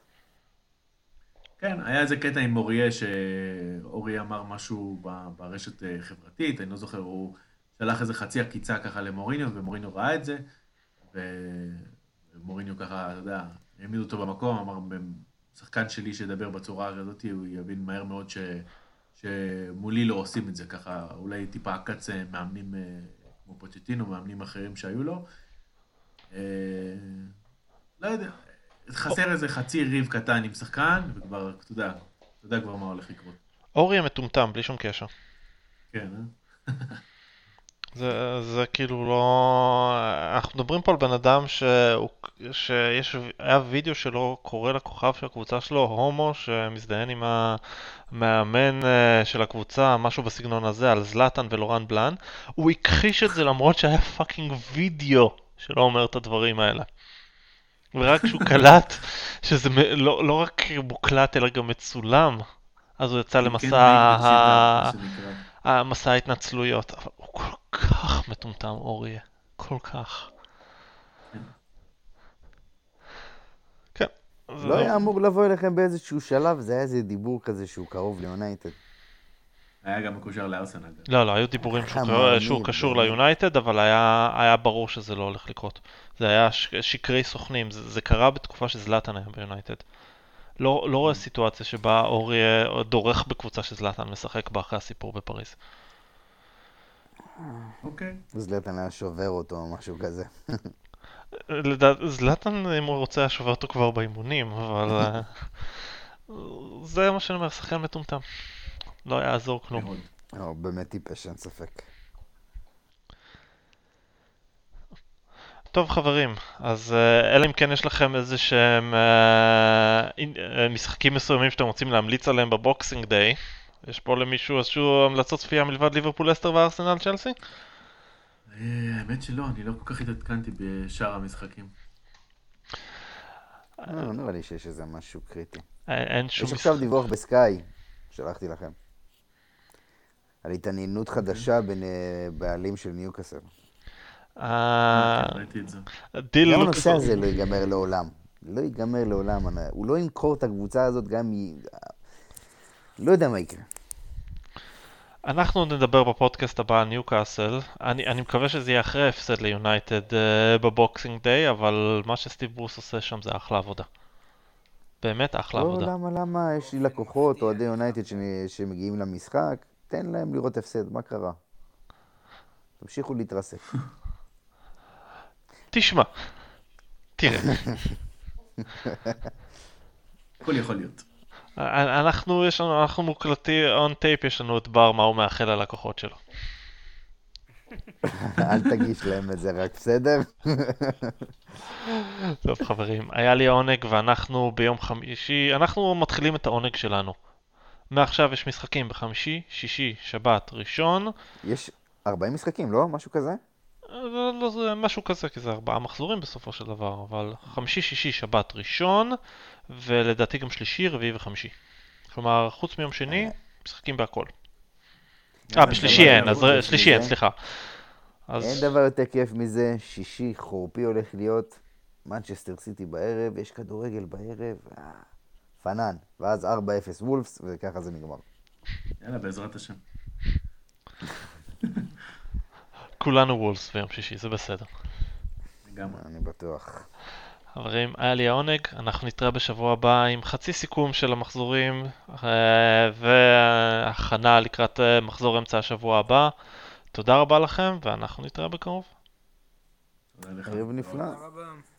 כן, היה איזה קטע עם מוריה, שאורי אמר משהו ברשת אה, חברתית, אני לא זוכר, הוא שלח איזה חצי עקיצה ככה למוריניו, ומוריניו ראה את זה, ומוריניו ככה, אתה יודע, העמיד אותו במקום, אמר, שחקן שלי שידבר בצורה הזאת, הוא יבין מהר מאוד ש... שמולי לא עושים את זה ככה, אולי טיפה עקץ אה, מאמנים אה, כמו פוצ'טינו, מאמנים אחרים שהיו לו. לא יודע, חסר איזה חצי ריב קטן עם שחקן, וכבר, אתה יודע, אתה יודע כבר מה הולך לקרות. אורי המטומטם, בלי שום קשר. כן, אה? [laughs] זה, זה כאילו לא... אנחנו מדברים פה על בן אדם שהוא, שיש, היה וידאו שלו קורא לכוכב של הקבוצה שלו, הומו, שמזדיין עם המאמן אה, של הקבוצה, משהו בסגנון הזה, על זלאטן ולורן בלאן. הוא הכחיש את זה למרות שהיה fucking וידאו שלו אומר את הדברים האלה. ורק כשהוא קלט שזה לא, לא רק מוקלט אלא גם מצולם, אז הוא יצא למסע ה... המסע ההתנצלויות. אבל הוא כל כך מטומטם, אוריה. כל כך. כן. לא היה אמור לבוא אליכם באיזשהו שלב, זה היה איזה דיבור כזה שהוא קרוב ליונייטד. היה גם מקושר לארסנל. לא, לא, היו דיבורים שהוא קשור ליונייטד, אבל היה ברור שזה לא הולך לקרות. זה היה שקרי סוכנים, זה קרה בתקופה שזלאטן היה ביונייטד. לא, לא רואה סיטואציה שבה אורי דורך בקבוצה שזלאטן משחק בה אחרי הסיפור בפריז. אוקיי. זלאטן היה שובר אותו או משהו כזה. זלאטן, אם הוא רוצה, היה שובר אותו כבר באימונים, אבל... אה, זה מה שאני אומר, שחקן מטומטם. לא יעזור כלום. לא, באמת טיפש, אין ספק. טוב חברים, אז אה, אלא אם כן יש לכם איזה שהם אה, אה, משחקים מסוימים שאתם רוצים להמליץ עליהם בבוקסינג דיי, יש פה למישהו איזשהו המלצות צפייה מלבד ליברפול לסטר וארסנל צ'לסי? האמת שלא, אני לא כל כך התעדכנתי בשאר המשחקים. לא נראה לי שיש איזה משהו קריטי. אין שום... יש עכשיו דיווח בסקאי, שלחתי לכם. על התעניינות חדשה בין בעלים של ניוקאסל. אה, דיל גם הנושא הזה לא ייגמר לעולם. לא ייגמר לעולם. הוא לא ימכור את הקבוצה הזאת גם מ... לא יודע מה יקרה. אנחנו נדבר בפודקאסט הבא על ניוקאסל. אני, אני מקווה שזה יהיה אחרי הפסד ליונייטד אה, ב Boxing Day, אבל מה שסטיב ברוס עושה שם זה אחלה עבודה. באמת אחלה לא, עבודה. למה, למה? יש לי לקוחות, אוהדי יונייטד שאני- שמגיעים למשחק, תן להם לראות הפסד, מה קרה? תמשיכו להתרסק. [laughs] תשמע, תראה, [laughs] הכל יכול להיות. אנחנו, יש לנו, אנחנו מוקלטים, און טייפ, יש לנו את בר, מה הוא מאחל ללקוחות שלו. [laughs] אל תגיש להם את זה רק, בסדר? טוב חברים, היה לי העונג ואנחנו ביום חמישי, אנחנו מתחילים את העונג שלנו. מעכשיו יש משחקים בחמישי, שישי, שבת, ראשון, יש 40 משחקים, לא? משהו כזה? לא, לא, זה משהו כזה, כי זה ארבעה מחזורים בסופו של דבר, אבל חמישי, שישי, שבת, ראשון, ולדעתי גם שלישי, רביעי וחמישי. כלומר, חוץ מיום שני, משחקים בהכל. אה, בשלישי אין, אז דבר שלישי אין. סליחה. אין דבר יותר כיף מזה, שישי חורפי הולך להיות, מנצ'סטר סיטי בערב, יש כדורגל בערב, אה, פנן. ואז 4-0 וולפס, וככה זה נגמר. יאללה, בעזרת השם. כולנו וולס ביום שישי, זה בסדר. לגמרי. אני בטוח. חברים, היה לי העונג, אנחנו נתראה בשבוע הבא עם חצי סיכום של המחזורים אה, והכנה לקראת אה, מחזור אמצע השבוע הבא. תודה רבה לכם, ואנחנו נתראה בקרוב. תודה לך. ערב נפלא. תודה רבה.